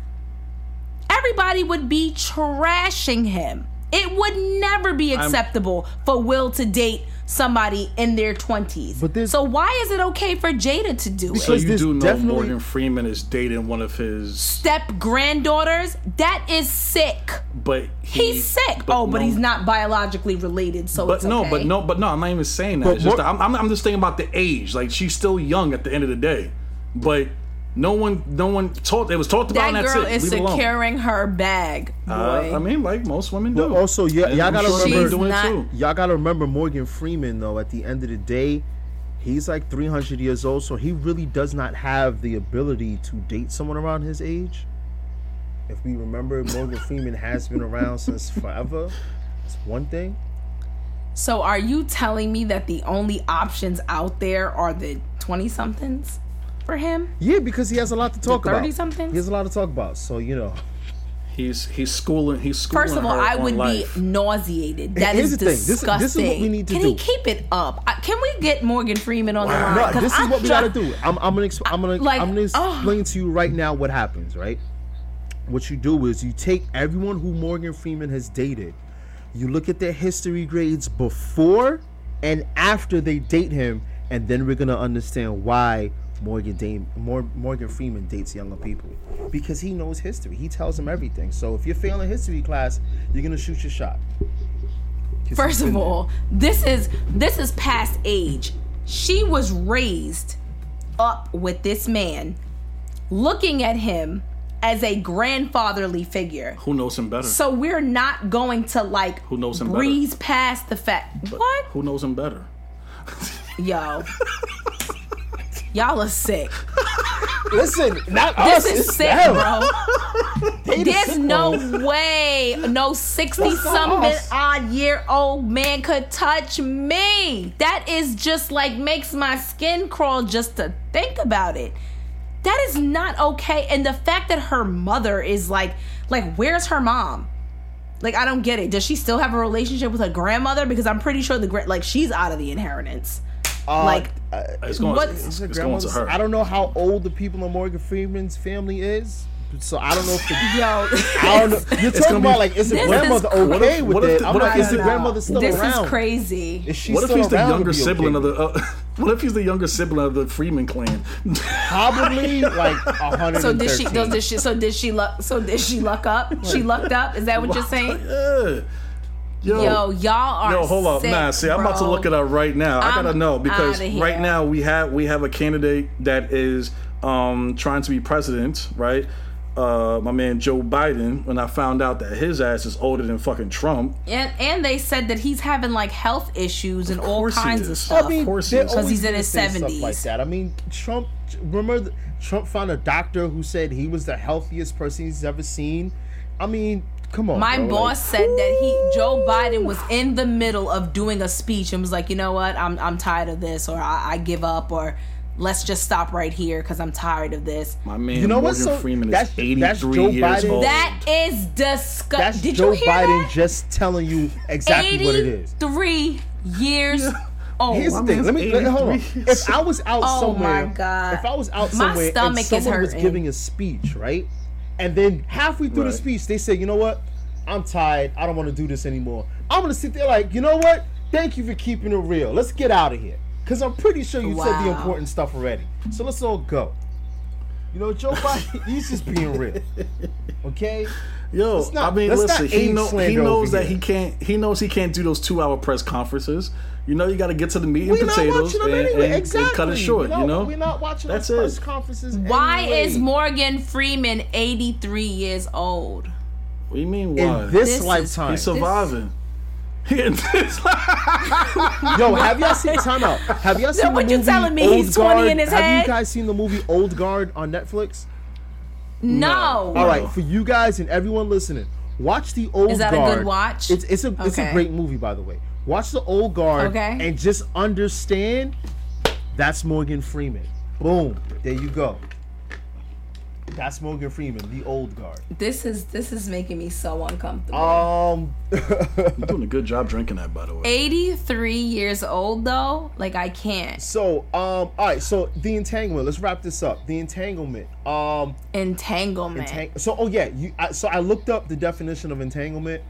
everybody would be trashing him it would never be acceptable for will to date somebody in their 20s But this- so why is it okay for jada to do it so Because you this do know Morgan Freeman is dating one of his, step granddaughters that is sick but he, He's sick. oh, but he's not biologically related, so But it's no, okay. but no, but no. I'm not even saying that. But It's just what- I'm, I'm, I'm just thinking about the age. Like she's still young at the end of the day, but no one, no one talked. It was talked about. That and that's girl it. is Leave it securing her bag, boy. Uh, I mean, like most women do. But also, yeah, y'all I'm gotta sure remember- doing She's too. y'all gotta remember Morgan Freeman though. At the end of the day, he's like 300 years old, so he really does not have the ability to date someone around his age. If we remember, Morgan Freeman has been around since forever. It's one thing. so, are you telling me that the only options out there are the twenty somethings for him? Yeah, because he has a lot to talk about. 30-somethings? He has a lot to talk about. So you know, He's he's schooling. He's schooling. First of all, I would life. be nauseated. That Here's is the thing. This- this is what disgusting. we need to Can do. Can he keep it up? I- Can we get Morgan Freeman on the line? No, this is I'm what we gotta do. I'm, I'm gonna, ex- I'm gonna, Like, I'm gonna oh. explain to you right now what happens. Right, what you do is you take everyone who Morgan Freeman has dated, you look at their history grades before and after they date him, and then we're gonna understand why Morgan Dame, Mor- Morgan Freeman dates younger people because he knows history. He tells them everything. So if you're failing history class, you're gonna shoot your shot. First of all, this is this is past age. She was raised up with this man, looking at him as a grandfatherly figure. Who knows him better? So we're not going to like Who knows him better? breeze past the fact. What? Who knows him better? Yo. Y'all are sick. Listen, not This us. is sick, them. bro. There's no ones. way no 60 something odd year old man could touch me. That is just like makes my skin crawl just to think about it. That is not okay. And the fact that her mother is like, like, where's her mom? Like, I don't get it. Does she still have a relationship with her grandmother? Because I'm pretty sure the like she's out of the inheritance. Uh, Like, uh, It's going, What- it's, it's going to her. I don't know how old the people in Morgan Freeman's family is, so I don't know if the, yo, I don't know. You're talking gonna be- about like is the grandmother is- What okay if- with what if it? the- I'm what like, if is the the- grandmother still this around? is crazy. Is she What if still he's the younger be sibling okay? of the? Uh, what if he's the younger sibling of the Freeman clan? Probably like a hundred. So did she? So did she? So did she luck? So did she luck up? She lucked up. Is that what you're saying? Yeah. Yo, Yo, y'all are. Yo, hold up. sick, nah, see, I'm about to look it up right now. I I'm gotta know because right now we have we have a candidate that is um trying to be president, right? Uh, my man Joe Biden. When I found out that his ass is older than fucking Trump, And and they said that he's having like health issues and all course he kinds of stuff. I mean, course he they're is. 'Cause always he's in his 70s. like that. I mean, Trump. Remember, th- Trump found a doctor who said he was the healthiest person he's ever seen. I mean, come on. My bro, like- boss said that he Joe Biden was in the middle of doing a speech and was like, you know what, I'm I'm tired of this, or I, I give up, or let's just stop right here because I'm tired of this. my man You know Morgan what's so- Freeman is that's- 83 that's Joe years Biden. old. That is disgusting. That's Did Joe you hear Joe Biden that? just telling you exactly what it is. Eighty-three years old. Here's the thing. Let me let, hold on. If I was out Oh somewhere, my God. if I was out My somewhere and stomach is someone was giving a speech, right, and then halfway through the speech they say, "You know what? I'm tired. I don't want to do this anymore." I'm gonna sit there like, "You know what? Thank you for keeping it real. Let's get out of here." Because I'm pretty sure you said the important stuff already. So let's all go. You know, Joe Biden, he's just being real. Okay? Yo, not- I mean, listen. He know he knows that here. he can't. He knows he can't do those two hour press conferences. You know, you got to get to the meat and We're potatoes watching and, anyway. and- and cut it short. We're not- you know, we're not watching That's those press conferences. Why anyway. is Morgan Freeman 83 years old? What do you mean? Why? in this, This lifetime? He's surviving. This. Yo, have y'all seen time out? Have y'all seen what the you movie telling me? Old He's 20 Guard? in his have head? you guys seen the movie Old Guard on Netflix? No. All right, for you guys and everyone listening, watch the Old Guard. Is that a Guard. good watch? It's it's a it's a great movie by the way. Watch the Old Guard Okay. and just understand that's Morgan Freeman. Boom, there you go. That's Morgan Freeman, the Old Guard. This is this is making me so uncomfortable. Um, You're doing a good job drinking that, by the way. 83 years old though, like I can't. so um, all right, so the entanglement. Let's wrap this up. The entanglement. Um, Entanglement. Entang- so oh yeah, you. I, so I looked up the definition of entanglement.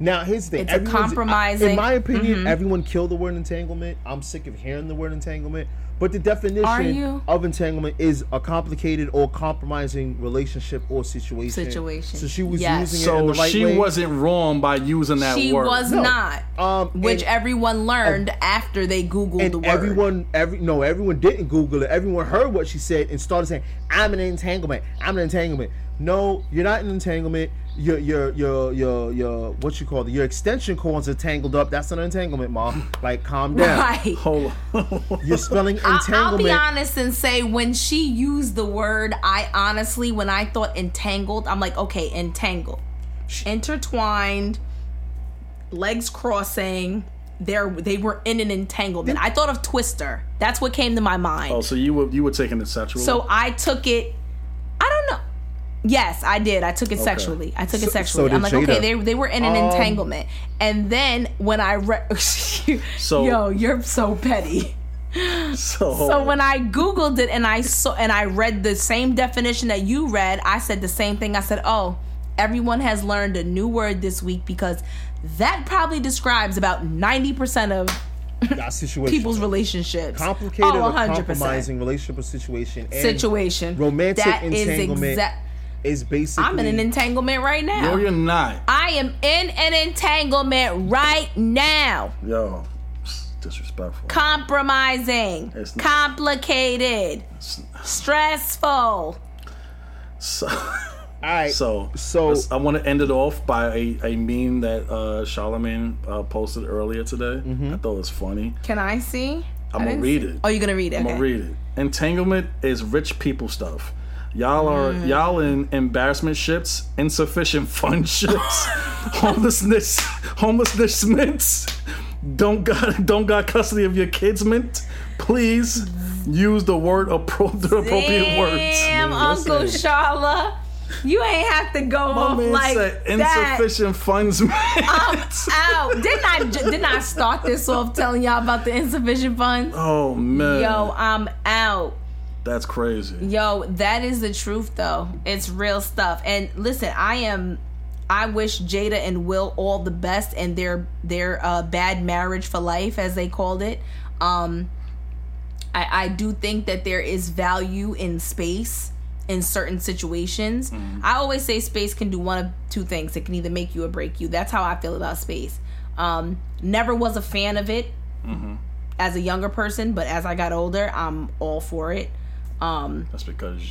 Now here's the thing. It's a Everyone's- compromising- In my opinion, Mhm. everyone killed the word entanglement. I'm sick of hearing the word entanglement. But the definition of entanglement is a complicated or compromising relationship or situation. Situation. So she was Yes. using it in So the right she way. wasn't wrong by using that she word. She was No. not. Um, which and- everyone learned after they googled and the word. everyone, every no, everyone didn't Google it. Everyone heard what she said and started saying, "I'm an entanglement. I'm an entanglement." No, you're not an entanglement. Your your your your your what you call it? Your extension cords are tangled up. That's an entanglement, mom. Like, calm down. right. Hold on. You're spelling I'll, entanglement. I'll be honest and say when she used the word, I honestly, when I thought entangled, I'm like, okay, entangled, intertwined, legs crossing. There, they were in an entanglement. I thought of Twister. That's what came to my mind. oh, so you were you were taking it sexual? So I took it. I don't know. Yes, I did. I took it sexually. I took So- it sexually. so I'm like, okay, they they were in an Um, entanglement, and then when I read, So- yo, you're so petty. so, So when I googled it and I saw and I read the same definition that you read, I said the same thing. I said, "Oh, everyone has learned a new word this week because that probably describes about 90% of that situation. people's relationships. complicated oh, 100%. compromising relationship or situation. Situation. Romantic That is entanglement exact- is basically. I'm in an entanglement right now. no, you're not. I am in an entanglement right now. Yo, disrespectful. Compromising, It's not. complicated, stressful. So, All right. so, So- I want to end it off by a, a meme that uh, Charlamagne uh, posted earlier today. Mm-hmm. I thought it was funny. Can I see? I'm I gonna read see- it. Oh, you're gonna read it. I'm okay. gonna read it. Entanglement is rich people stuff. Y'all are Mm. y'all in embarrassment ships, insufficient fund ships, homelessness, homelessness mints. Don't got don't got custody of your kids mint. Please use the word appro- the appropriate words. Damn, I mean, Uncle listen. Charla, you ain't have to go My off man like said that. insufficient funds mint. I'm out. Didn't I? Didn't I start this off telling y'all about the insufficient funds? oh man, Yo, I'm out. That's crazy. Yo, that is the truth though. It's real stuff. And listen, I am I wish Jada and Will all the best and their their uh, bad marriage for life, as they called it. Um, I, I do think that there is value in space in certain situations. I always say space can do one of two things. It can either make you or break you. That's how I feel about space. Um, never was a fan of it as a younger person, but as I got older, I'm all for it. Um, That's because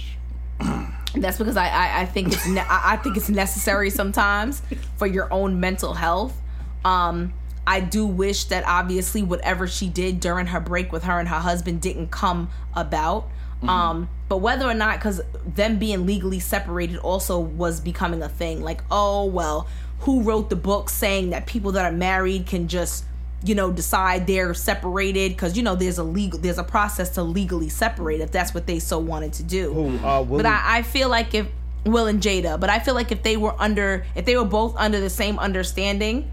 that's because I, I, I think it's ne- I think it's necessary sometimes for your own mental health. Um, I do wish that obviously whatever she did during her break with her and her husband didn't come about. Um, but whether or not, because them being legally separated also was becoming a thing. Like, oh well, who wrote the book saying that people that are married can just you know decide they're separated because you know there's a legal there's a process to legally separate if that's what they so wanted to do uh, but I, I feel like if Will and Jada, but I feel like if they were under, if they were both under the same understanding,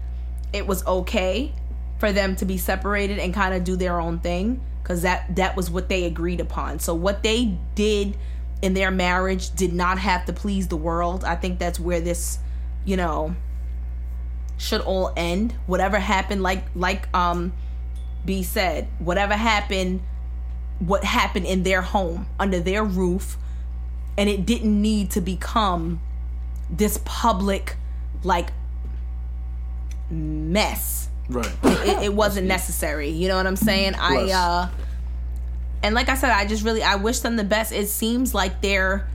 it was okay for them to be separated and kind of do their own thing because that that was what they agreed upon. So what they did in their marriage did not have to please the world. I think that's where this, you know, should all end. Whatever happened, like like um, B said, whatever happened, what happened in their home under their roof and it didn't need to become this public like mess Right. it, it wasn't necessary. You know what I'm saying? I uh and like I said, I just really I wish them the best. It seems like they're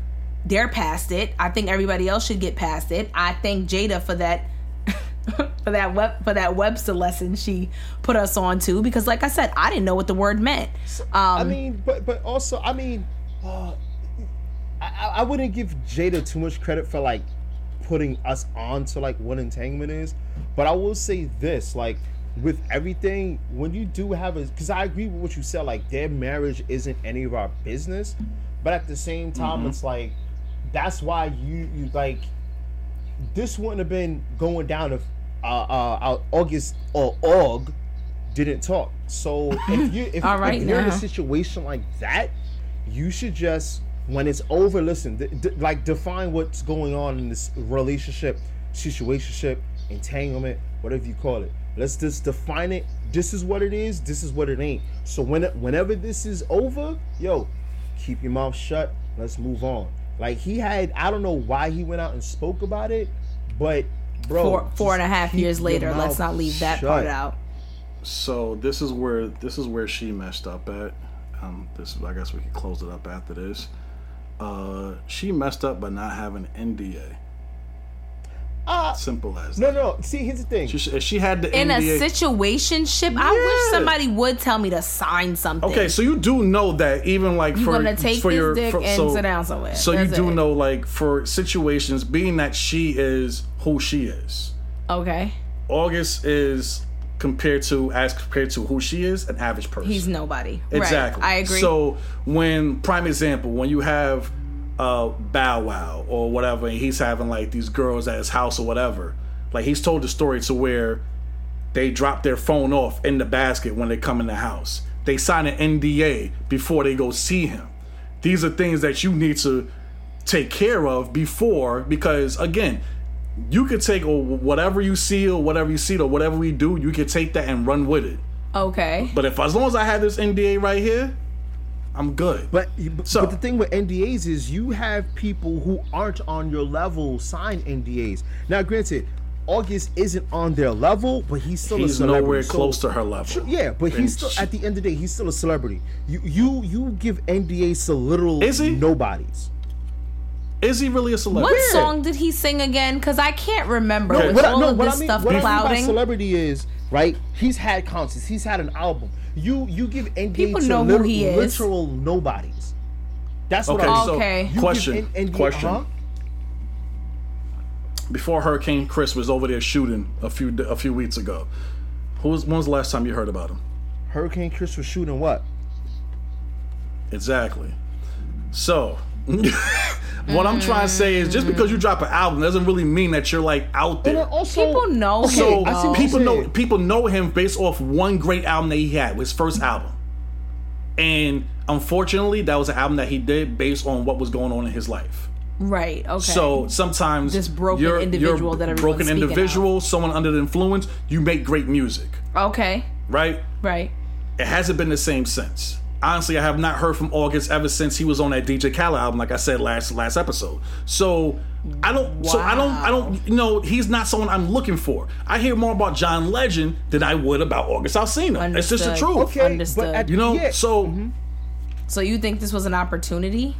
they're past it. I think everybody else should get past it. I thank Jada for that for that web for that Webster lesson she put us on to because like I said, I didn't know what the word meant. Um I mean, but but also, I mean, uh, I, I- I wouldn't give Jada too much credit for like putting us on to like what entanglement is, but I will say this, like with everything, when you do have a, because I agree with what you said, like their marriage isn't any of our business, but at the same time, it's like that's why you you like this wouldn't have been going down if uh, uh, August or Aug didn't talk. So if you if, right if you're in a situation like that, you should just when it's over, listen, d- d- like define what's going on in this relationship, situationship, entanglement, whatever you call it. Let's just define it. This is what it is. This is what it ain't. So when whenever this is over, yo, keep your mouth shut. Let's move on. Like he had, I don't know why he went out and spoke about it, but bro, four four and a just half keep years later, let's not leave that shut. part out. So this is where this is where she messed up at. Um, this I guess we can close it up after this. Uh, she messed up by not having NDA. Ah, Simple as no, that. no. See, here's the thing. She, she had the In a NDA. situationship, I wish somebody would tell me to sign something. Okay, so you do know that even like You're for gonna take for this your dick for, and so, sit down somewhere. So you do it. know like for situations, being that she is who she is, Okay. August is compared to as compared to who she is, an average person. He's nobody. Exactly. Right. I agree. So when prime example, when you have uh Bow Wow or whatever, and he's having like these girls at his house or whatever, like he's told the story to where they drop their phone off in the basket when they come in the house. They sign an NDA before they go see him. These are things that you need to take care of before because again, you could take or whatever you see or whatever you see or whatever we do, you could take that and run with it. okay. But if as long as I have this NDA right here, I'm good. But, but, So- but the thing with NDAs is you have people who aren't on your level sign NDAs. Now, granted, August isn't on their level, but he's still a he's celebrity. nowhere So- close to her level. Yeah, but And he's still she- at the end of the day, he's still a celebrity. You you you give NDAs to literal Is he? nobodies. Is he really a celebrity? What Yeah. song did he sing again? Because I can't remember. Okay. With What I, all no, of what this I mean, stuff what I mean by celebrity is right. He's had concerts. He's had an album. You you give NDA People to know who he is. literal nobodies. That's what Okay, I so Okay. You give question, N- NDA uh-huh. question. huh? Before Hurricane Chris was over there shooting a few a few weeks ago, who was when was the last time you heard about him? Hurricane Chris was shooting what? Exactly. So, what I'm trying to say is, just because you drop an album doesn't really mean that you're like out there. also People know So him. I see what people you're know saying. people know him based off one great album that he had, his first album. And unfortunately, that was an album that he did based on what was going on in his life. Right. Okay. So sometimes This broken you're, individual you're that everyone's broken speaking individual, someone under the influence, you make great music, okay. right? Right. It hasn't been the same since. Honestly, I have not heard from August ever since he was on that DJ Khaled album, like I said last last episode. So I don't. So I don't. I don't. You know, he's not someone I'm looking for. I hear more about John Legend than I would about August Alsina. It's just the truth. okay, Understood. at, You know. yeah, So mm-hmm. So you think this was an opportunity?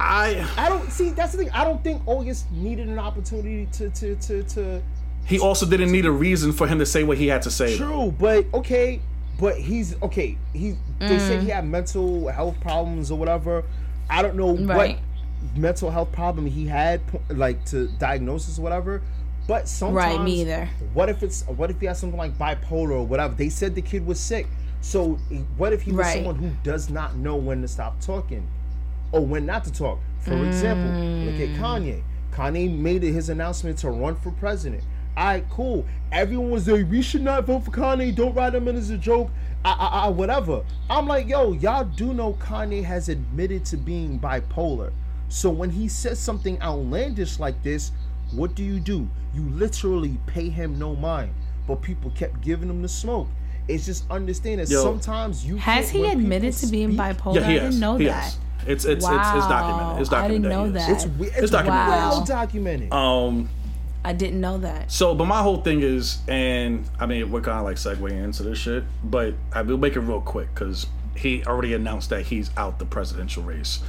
I. I don't see. That's the thing. I don't think August needed an opportunity to to to to. He also didn't need a reason for him to say what he had to say. though. True, but okay, but he's okay. He they said he had mental health problems or whatever. I don't know Right. what mental health problem he had, like to diagnosis or whatever. But sometimes, Right, me either. What if it's what if he has something like bipolar or whatever? They said the kid was sick. So what if he was Right. someone who does not know when to stop talking or when not to talk? For example, look Mm. at Kanye. Kanye made his announcement to run for president. All right, cool. Everyone was like, we should not vote for Kanye. Don't write him in as a joke. I, I, I, whatever. I'm like, yo, y'all do know Kanye has admitted to being bipolar. So when he says something outlandish like this, what do you do? You literally pay him no mind. But people kept giving him the smoke. It's just understand that Yo. sometimes you Has he admitted to being speak- bipolar? Yeah, he I didn't know he that. has. It's it's it's, it's documented. It's Wow, I documented. didn't know he that. It's we- it's documented. well documented. Um. I didn't know that. So, but my whole thing is, and I mean, we're kind of like segueing into this shit, but I will make it real quick because he already announced that he's out the presidential race.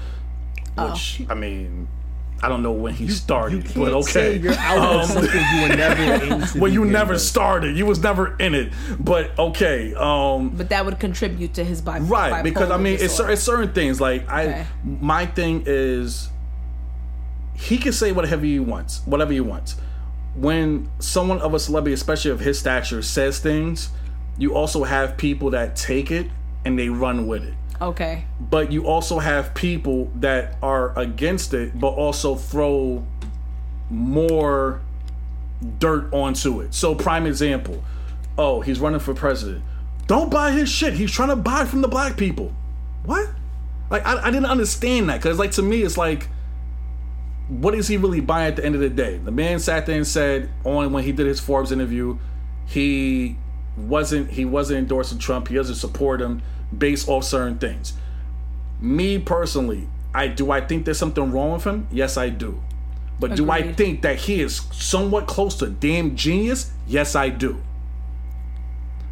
Oh. Which I mean, I don't know when he started, you can't but okay. say you're out Um, something you were never into. well, you never with. started. You was never in it. But okay. Um, But that would contribute to his bi- right because i mean it's, it's certain things like i Okay. my thing is he can say whatever he wants whatever he wants when someone of a celebrity especially of his stature says things you also have people that take it and they run with it. Okay. but you also have people that are against it but also throw more dirt onto it. So prime example. Oh he's running for president. Don't buy his shit. He's trying to buy from the black people. What? Like i, I didn't understand that because like to me it's like what is he really buying at the end of the day? The man sat there and said on when he did his forbes interview he wasn't he wasn't endorsing trump. He doesn't support him based off certain things. Me personally i do i think there's something wrong with him? Yes i do. But do i think that he is somewhat close to damn genius? Yes i do.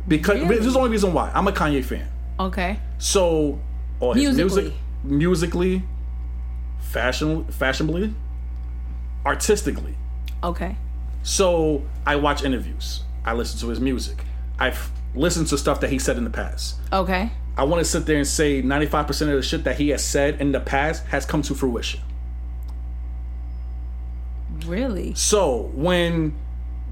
Because Really? this is the only reason why. I'm a kanye fan. Okay. so or his Musically. music musically fashion fashionably artistically Okay. so I watch interviews. I listen to his music. I've listened to stuff that he said in the past. Okay. I want to sit there and say 95% of the shit that he has said in the past has come to fruition. Really? So when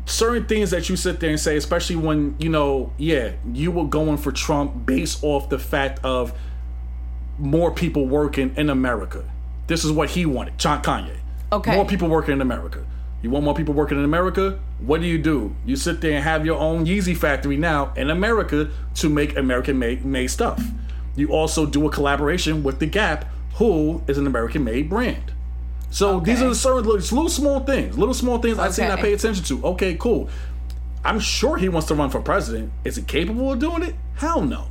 certain things that you sit there and say, especially when, you know, yeah, you were going for Trump based off the fact of more people working in America. This is what he wanted, John Kanye. Okay. More people working in America. You want more people working in America? What do you do? You sit there and have your own Yeezy factory now in America to make American made, made stuff. You also do a collaboration with The Gap, who is an American made brand. So these are the certain little, little small things, little small things I see and I pay attention to. Okay, cool. I'm sure he wants to run for president. Is he capable of doing it? Hell no.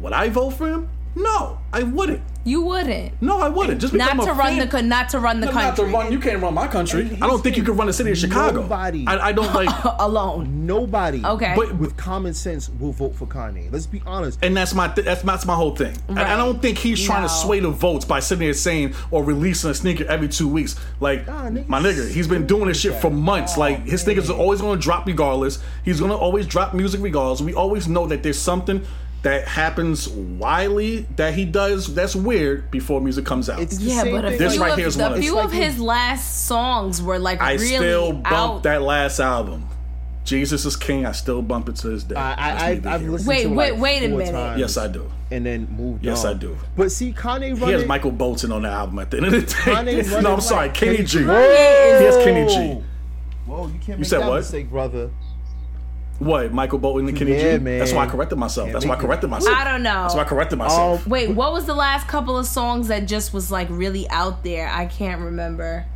Would I vote for him? No, I wouldn't. You wouldn't. No, I wouldn't. Just Not to run fan- the co- not to run the no, not to country run. You can't run my country. I don't think you the could run the city of Chicago. Nobody- I, I don't like. alone. Nobody. Okay. But- with common sense will vote for Kanye. Let's be honest. And that's my th- that's that's my whole thing. And I Right. don't think he's trying to sway the votes by sitting there saying or releasing a sneaker every two weeks. Like Nah, niggas my nigga, he's been doing this shit for months. Like his sneakers are always going to drop regardless. He's going to always drop music regardless. We always know that there's something that happens widely that he does that's weird before music comes out. It's Yeah, but a thing. This right here is one of- few of like his last songs were like I really still bump out. that last album. Jesus is King. I still bump it to this day. I, I, I, I've listened Wait, to wait, like wait a minute. times Yes, I do. And then moved Yes, on. I do. But see, Kanye He has Michael Bolton on the album at the end of the day. Kanye no, I'm sorry, like Kenny G. Whoa. He has Kenny G. Whoa, you can't make said that what? mistake, brother. What? Michael Bolton and Kenny Yeah, G? man. That's why I corrected myself. Can't That's why I corrected myself. I don't know. That's why I corrected myself. Oh, Wait, what was the last couple of songs that just was like really out there? I can't remember.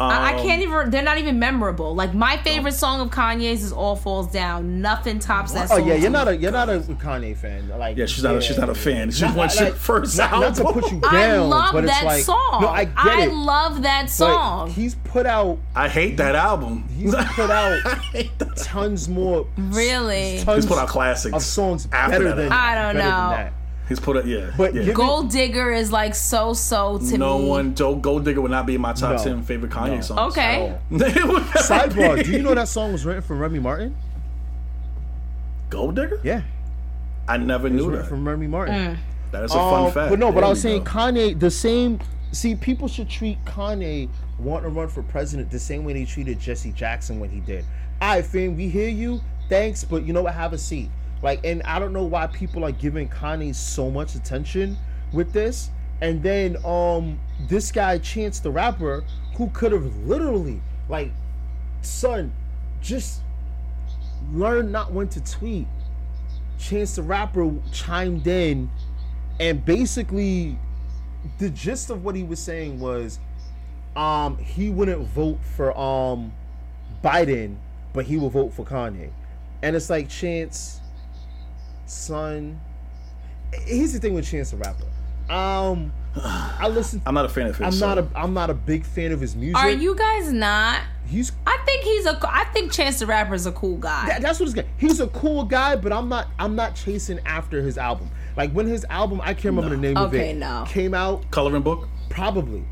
I, I Um, can't even. They're not even memorable. Like my favorite song of Kanye's is "All Falls Down." Nothing tops that song. Oh song. yeah, you're not a you're not a Kanye fan. Like Yeah, she's not. A, she's not a fan. She Not- wants like, your first not, album. not to put you down, I love but it's that like, song. No, I get it. love that but song. he's put out I hate that album. he's put out I hate tons more. Really? tons He's put out classics of songs after better that than. I don't better know. Than that. He's put it. Yeah. But yeah. give- Gold Digger is like so so to no me. one. Joe Gold Digger would not be in my top No. ten favorite Kanye No. songs. Okay. It would Sidebar. Do you know that song was written from Remy Martin? Gold Digger? Yeah, I never it knew written that. from Remy Martin. Mm. That is a fun Um, fact. But no, but I was saying go. Kanye the same. See, people should treat Kanye wanting to run for president the same way they treated Jesse Jackson when he did. All right, fam, we hear you. Thanks, but you know what? Have a seat. Like, and I don't know why people are giving Kanye so much attention with this. And then, um, this guy Chance the Rapper, who could have literally, like, son, just learn not when to tweet. Chance the Rapper chimed in and basically the gist of what he was saying was um he wouldn't vote for um Biden but he will vote for Kanye and it's like Chance son here's the thing with Chance the Rapper Um, I listen. I'm not a fan of his. I'm not a. I'm not a big fan of his music. Are you guys not? He's. I think he's a. I think Chance the Rapper is a cool guy. that- that's what he's. He's a cool guy, but I'm not. I'm not chasing after his album. Like when his album, I can't remember the name of it. Okay, it. no. Came out coloring book. probably.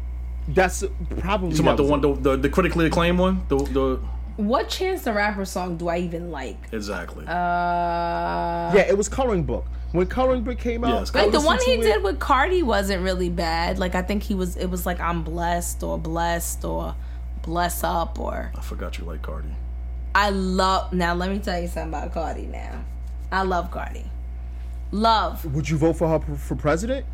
That's probably. You talking about the one, the, the, the critically acclaimed one? The, the what Chance the Rapper song do I even like? exactly. Uh. Yeah, it was Coloring Book. When Coloring Book came out, Yes, like the one he to did with Cardi wasn't really bad. Like I think he was. It was like I'm blessed or blessed or bless up or I forgot you like Cardi. I love. Now let me tell you something about Cardi. Now, I love Cardi. Love. Would you vote for her for president?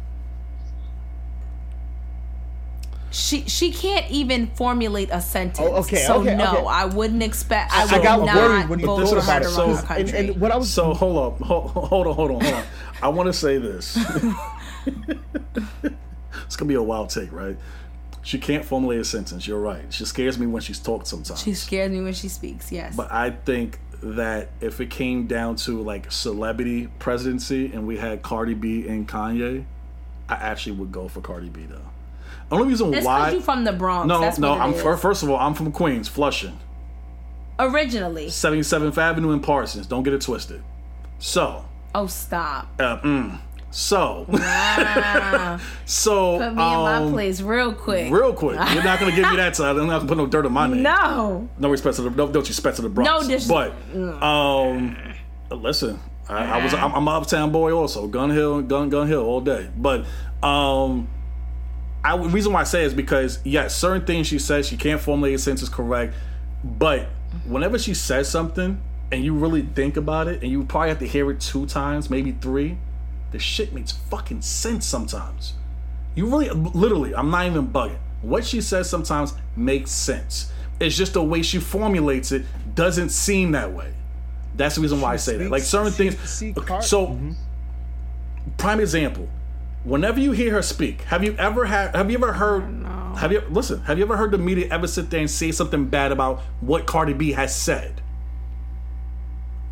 She she can't even formulate a sentence. Oh, okay, So okay, no, okay. I wouldn't expect. I, I would got not worried when you vote this for her about to it. run So- And, and what I was So hold up, hold, hold on, hold on, hold on. I want to say this. it's gonna be a wild take, right? She can't formulate a sentence. You're right. She scares me when she's talked sometimes. she scares me when she speaks. Yes. But I think that if it came down to like celebrity presidency and we had Cardi B and Kanye, I actually would go for Cardi B though. Only reason it's why. you from the Bronx. no, That's no. I'm is. first of all, I'm from Queens, Flushing, originally. 77th Avenue in Parsons. Don't get it twisted. So, Oh stop! uh, mm, so, Ah, so, put me in my um, place real quick. real quick. You're not gonna give me that side. I'm not gonna put no dirt on my name. no. No respect to the no, no respect to the Bronx. No dis- But um, listen, I, I was I'm, I'm an uptown boy also. Gun Hill, Gun Gun Hill all day. But um, I the reason why I say is because yes, certain things she says she can't formulate a sentence correct, but whenever she says something and you really think about it, and you probably have to hear it two times, maybe three, the shit makes fucking sense sometimes. You really, literally, I'm not even bugging. What she says sometimes makes sense. It's just the way she formulates it doesn't seem that way. That's the reason why I say that. Like certain things. see, okay, Car- so, prime example. Whenever you hear her speak, have you ever had? Have you ever heard? Have you listen? Have you ever heard the media ever sit there and say something bad about what Cardi B has said?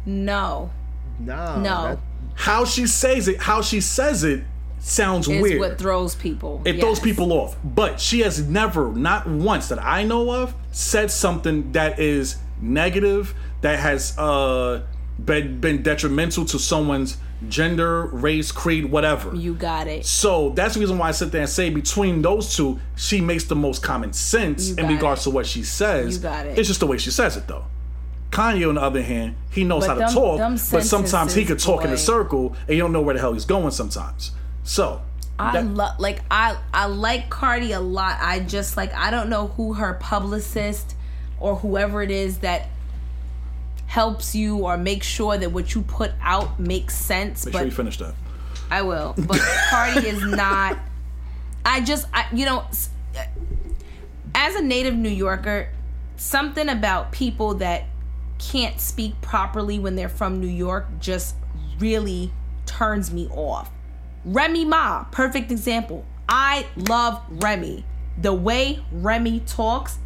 No. No. No. that- How she says it, how she says it, sounds Is weird. what throws people. It throws people off. But she has never, not once that I know of, said something that is negative, that has uh, been, been detrimental to someone's gender, race, creed, whatever. You got it. So that's the reason why I sit there and say between those two, she makes the most common sense in regards it. to what she says. You got it. It's just the way she says it though. Kanye, on the other hand, he knows But how to talk, but sometimes he could talk in a circle and you don't know where the hell he's going sometimes. So I that- love like I I like Cardi a lot. I just like I don't know who her publicist or whoever it is that helps you or makes sure that what you put out makes sense. make but sure you finish that. I will. But Cardi is not. I just, I, you know, as a native New Yorker, something about people that can't speak properly when they're from New York just really turns me off. Remy Ma, perfect example. I love Remy. The way Remy talks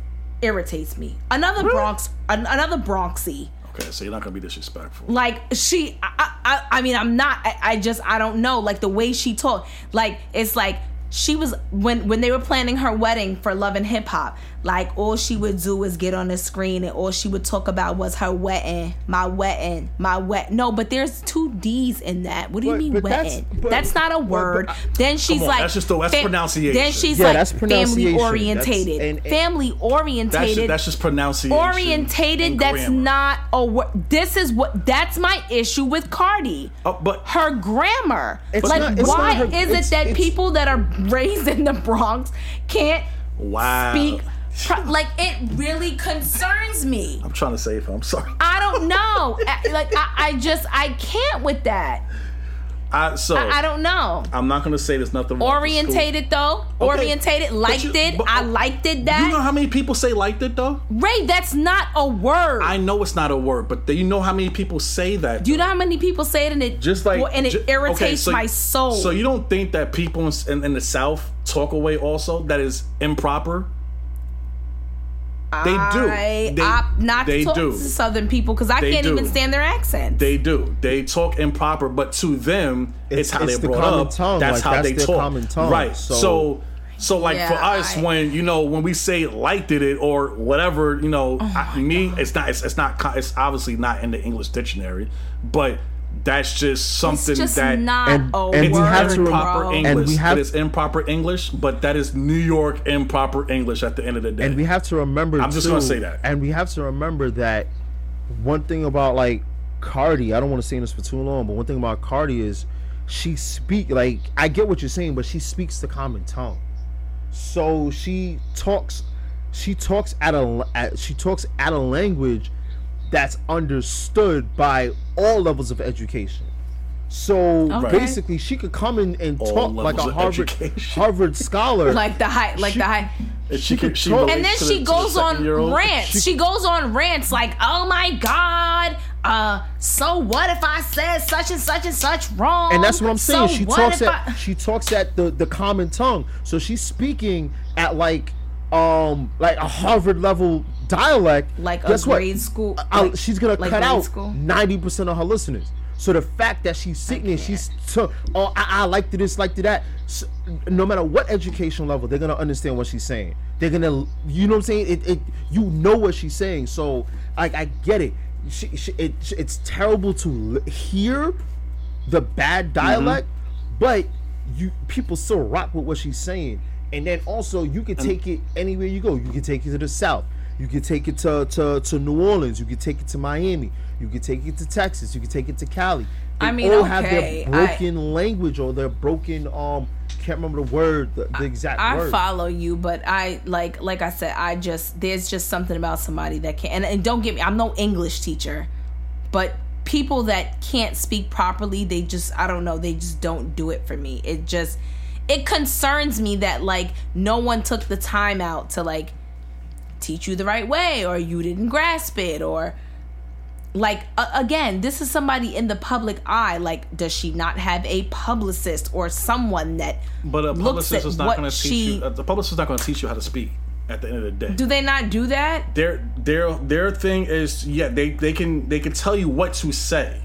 irritates me. Another Bronx, an, another Bronxy Okay, so you're not gonna be disrespectful. like she I, I i mean i'm not I, I just i don't know like the way she talked like it's like she was when when they were planning her wedding for love and hip hop like all she would do is get on the screen and all she would talk about was her wedding my wedding my wet no but there's two d's in that. What do you But- mean but that's- but- that's not a word. But- then she's on, like that's just the- that's pronunciation. then she's Yeah, like that's family orientated That's- and- and- family That's orientated. just, that's just pronunciation. orientated that's not a word this is what that's my issue with cardi. Oh, but her grammar. It's like not- it's why not her- is it's- it that people that are raised in the bronx can't wow. speak pro- like it really concerns me I'm trying to save her. I'm sorry. i don't know I- eh, like I, I just i can't with that I, so i, I don't know I'm not gonna say there's nothing wrong with school. orientated though orientated liked you- it but- i oh, liked it that. You know how many people say liked it though? ray that's not a word I know it's not a word, but do you know how many people say that? do you though? know how many people say it and it just like and it ju- irritates okay, so- my soul So you don't think that people in, in, in the South talk away also that is improper? They do. I They- opt not they to talk do. to Southern people because I They can't do. even stand their accent. They do. They talk improper, but to them, it's, It's- how it's they're the brought common up. tongue, That's like, how that's they talk. common tongue, Right. so- So, so, like for us, I- when you know when we say "like did it" or whatever, you know, Oh I, me, it's not. It's, it's not. It's obviously not in the English dictionary, but that's just it's something just that not And- a and it's we have to rem- improper bro. English. And we have- it is improper English, but that is New York improper English at the end of the day. and we have to remember. I'm just too, gonna say that. And we have to remember that one thing about like Cardi, I don't want to say this for too long, but one thing about Cardi is she speak like I get what you're saying, but she speaks the common tongue. So she talks, she talks at a at, she talks at a language that's understood by all levels of education. So Okay. basically, she could come in and All talk like a Harvard education. Harvard scholar. like the high, like She- the high. And she could she And then to the- she the goes on rants. She, goes on rants like, "Oh my god, uh, so what if I said such and such and such wrong?" and that's what I'm saying. So she talks at I- she talks at the the common tongue. So she's speaking at like um like a Harvard level dialect. like a Guess what? grade school. Uh, like- she's gonna like cut out ninety percent of her listeners. So the fact that she's sitting there, she's so, oh I, I like to this, like to that. So, no matter what education level, they're gonna understand what she's saying. They're gonna, you know what I'm saying? It, it you know what she's saying. So I, I get it. She, she, it. It's terrible to l- hear the bad dialect, but you people still rock with what she's saying. And then also you can take it anywhere you go. You can take it to the south. You can take it to, to, to New Orleans. You can take it to Miami. You can take it to Texas. You can take it to Cali. They I mean, all have okay, their broken language or their broken um can't remember the word, the, the exact I word. follow you, but I like like I said, I just there's just something about somebody that can and, and don't get me, I'm no English teacher, but people that can't speak properly, they just I don't know, they just don't do it for me. It just it concerns me that like no one took the time out to like teach you the right way or you didn't grasp it or like uh, again this is somebody in the public eye like does she not have a publicist or someone that But a publicist is not going to teach she you. uh, The publicist is not going to teach you how to speak. At the end of the day, do they not do that their their their thing is yeah they they can they can tell you what to say,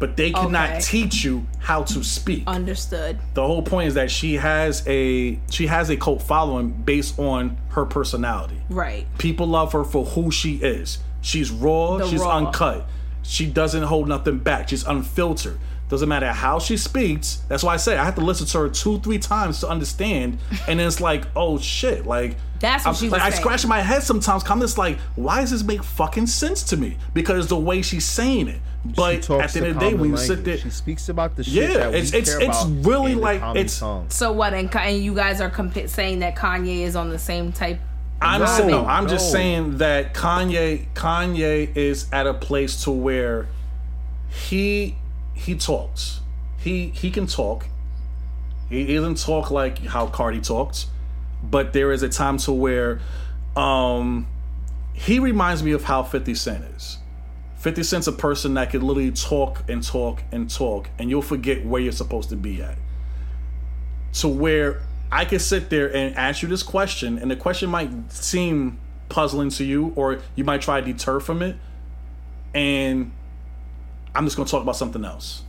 but they cannot Okay. teach you how to speak. understood the whole point is that she has a she has a cult following based on her personality. right People love her for who she is. She's raw, The she's raw. uncut. She doesn't hold nothing back. She's unfiltered. Doesn't matter how she speaks. That's why I say I have to listen to her two, three times to understand. And then it's like, oh shit, like That's what I'm- she was like, I scratch my head sometimes. I'm just like, why does this make fucking sense to me? Because the way she's saying it. She But talks at the end of the day, common when you sit there, she speaks about the shit Yeah, that we it's- it's- care it's about really like- common it's- tongue. so what and, and you guys are compa- saying that kanye is on the same type I'm No, saying, no, I'm just saying that Kanye Kanye is at a place to where he he talks. He he can talk. He doesn't talk like how Cardi talks, but there is a time to where um he reminds me of how 50 Cent is. 50 Cent's a person that can literally talk and talk and talk and you'll forget where you're supposed to be at. To where I could sit there and ask you this question, and the question might seem puzzling to you, or you might try to deter from it, and I'm just gonna talk about something else.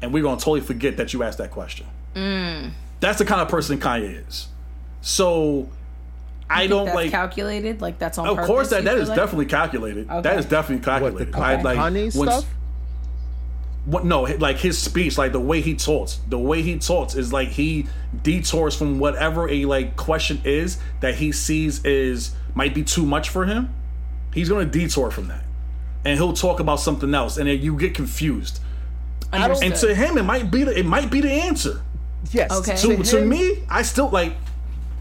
And we're gonna totally forget that you asked that question. Mm. That's the kind of person Kanye is. So I don't that's like calculated like that's on of course purpose, that you that feel is like? definitely calculated. That Okay. is definitely What the calculated. I, like Kanye when- stuff? what no like his speech like the way he talks the way he talks is like he detours from whatever a like question is that he sees is might be too much for him he's gonna detour from that and he'll talk about something else and then you get confused Understood. and to him it might be the, it might be the answer Yes. Okay. to, to him- me i still like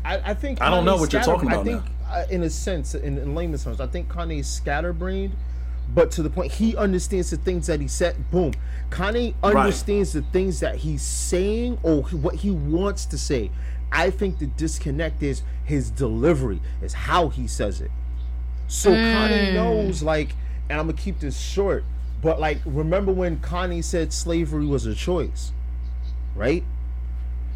I, I think I don't know what you're talking about I think, uh, in a sense, in, in layman's terms, I think Kanye's scatterbrained, but to the point he understands the things that he said. Boom, Kanye understands the things that he's saying or what he wants to say. I think the disconnect is his delivery, is how he says it. So Kanye knows, like, and I'm gonna keep this short, but like, remember when Kanye said slavery was a choice, right?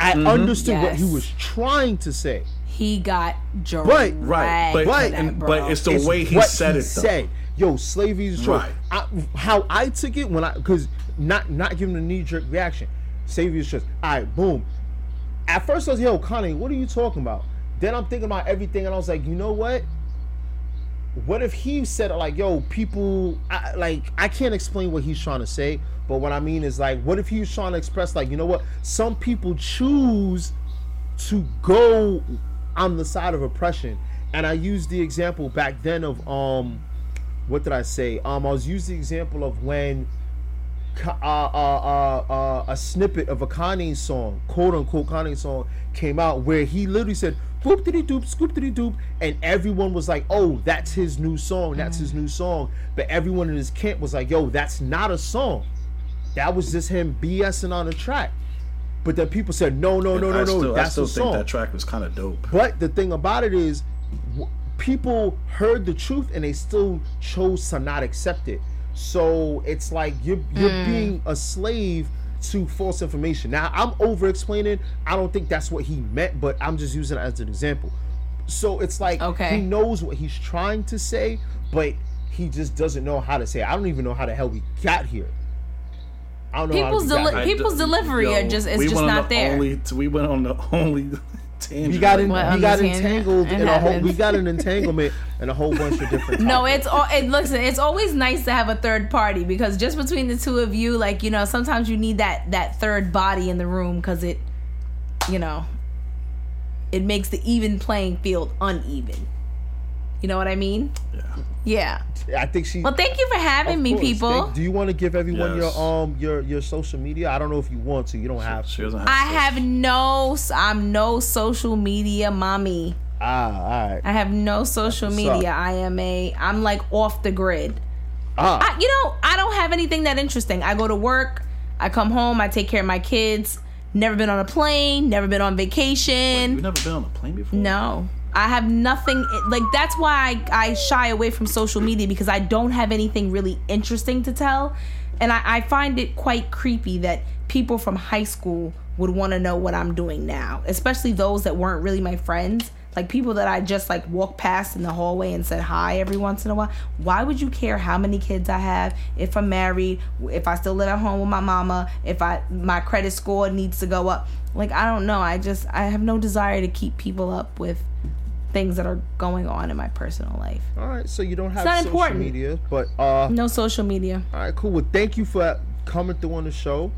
I mm-hmm. understood what he was trying to say. he got dragged. Right, right, but- but- that, and- but it's the way he what said he it, though. Said, Yo, slavery is true. Right. I, how I took it when I because not not giving a knee jerk reaction. Slavery is just all right. Boom. At first I was yo Kanye, what are you talking about? Then I'm thinking about everything and I was like, you know what? What if he said like, yo, people, I, like, I can't explain what he's trying to say, but what I mean is like, what if he's trying to express like, you know what? Some people choose to go on the side of oppression, and I used the example back then of um, what did I say? Um, I was using the example of when uh, uh, uh, uh, a snippet of a Kanye song, quote unquote Kanye song, came out where he literally said "boop diddy doop, scoop diddy doop," and everyone was like, "Oh, that's his new song. That's his mm. new song." But everyone in his camp was like, "Yo, that's not a song. That was just him BSing on a track." But then people said, "No, no, no, no, no, still, I still a think song." that track was kind of dope. But the thing about it is, w- people heard the truth and they still chose to not accept it. So it's like you're you're mm. being a slave to false information. Now I'm over explaining. I don't think that's what he meant, but I'm just using it as an example. So it's like Okay. he knows what he's trying to say, but he just doesn't know how to say. It. I don't even know how the hell we got here. I don't know. People's how we deli- people's delivery are just- it's we just not the there. Only, we went on the only tangent. we got in, we got entangled in a whole. We got an entanglement and a whole bunch of different. No, it's all. It listen. It's always nice to have a third party because just between the two of you, like you know, sometimes you need that that third body in the room because it, you know, it makes the even playing field uneven. You know what I mean? Yeah. Yeah. I think she. Well, thank you for having me, course. people. Thank- do you want to give everyone Yes. your um your your social media? I don't know if you want to. You don't have She to. doesn't have. I to- have no. I'm no social media mommy. Ah, all right. I have no social what's media. up. I am a. I'm like off the grid. Ah, I, you know, I don't have anything that interesting. I go to work, I come home, I take care of my kids. Never been on a plane, never been on vacation. You've never been on a plane before. no. I have nothing like that's why I, I shy away from social media because I don't have anything really interesting to tell. And I, I find it quite creepy that people from high school would want to know what I'm doing now, especially those that weren't really my friends. Like people that I just like walked past in the hallway and said hi every once in a while. Why would you care how many kids I have, if I'm married, if I still live at home with my mama, if I my credit score needs to go up? Like I don't know. I just I have no desire to keep people up with things that are going on in my personal life. all right. So you don't have not social important. media, but uh, No social media. all right, cool. Well, thank you for coming through on the show.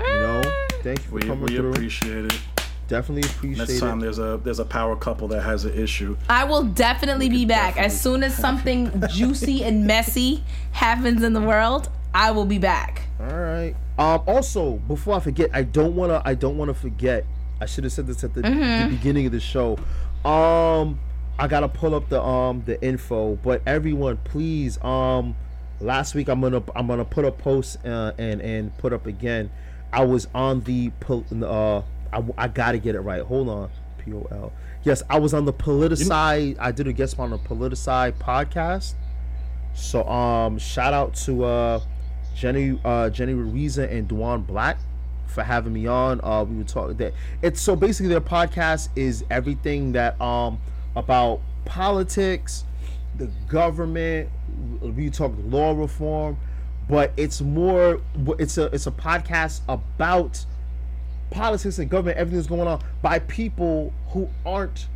You know, thank you for We, coming we through. appreciate it. Definitely appreciate Next time it. there's a there's a power couple that has an issue. I will definitely be back as soon as something juicy and messy happens in the world. I will be back. All right. Um. Also, before I forget, I don't wanna. I don't wanna forget. I should have said this at the, Mm-hmm. the beginning of the show. Um. I gotta pull up the um the info, but everyone, please. Um. Last week, I'm gonna I'm gonna put a post uh, and and put up again. I was on the uh. I, I gotta get it right. Hold on. P O L. Yes, I was on the Politicide. I did a guest on the Politicide podcast. So um shout out to uh Jenny uh Jenny Ruiza and Duan Black for having me on. Uh we were talking that it's so basically their podcast is everything that um about politics, the government, we talk law reform, but it's more it's a it's a podcast about politics and government, everything that's going on by people who aren't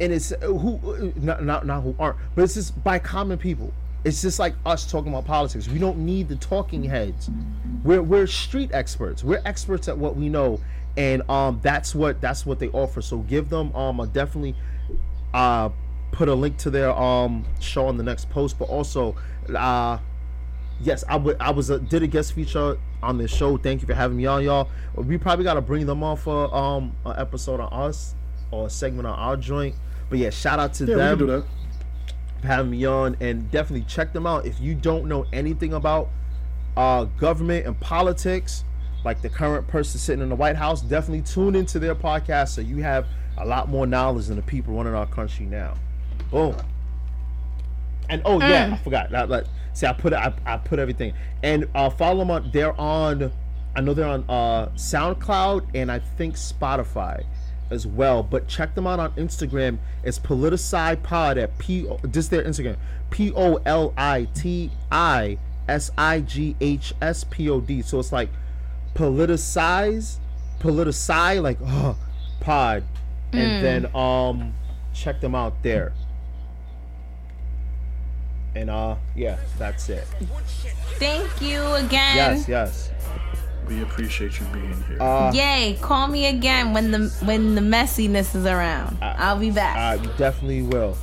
and it's who not, not not who aren't, but it's just by common people. It's just like us talking about politics. We don't need the talking heads. We're we're street experts. We're experts at what we know, and um that's what that's what they offer. So give them um a definitely uh put a link to their um show on the next post, but also uh yes, I would. I was a, did a guest feature on this show. Thank you for having me on, y'all. We probably got to bring them on for um an episode on us or a segment on our joint. But yeah, shout out to Yeah, them can do that. for having me on, and definitely check them out if you don't know anything about uh government and politics. Like the current person sitting in the White House, definitely tune into their podcast so you have a lot more knowledge than the people running our country now. Boom. And oh yeah, I forgot. That, that, see, I put I, I put everything and uh, follow them on. They're on. I know they're on uh, SoundCloud and I think Spotify. As well. But check them out on Instagram. It's Politicide Pod at P. Just their Instagram. P O L I T I S I G H S P O D. So it's like politicize, politici, like uh, pod, and then um, check them out there. And uh, yeah, that's it. Thank you again. Yes, yes. We appreciate you being here. Uh, Yay! Call me again when the when the messiness is around. I'll be back. I definitely will.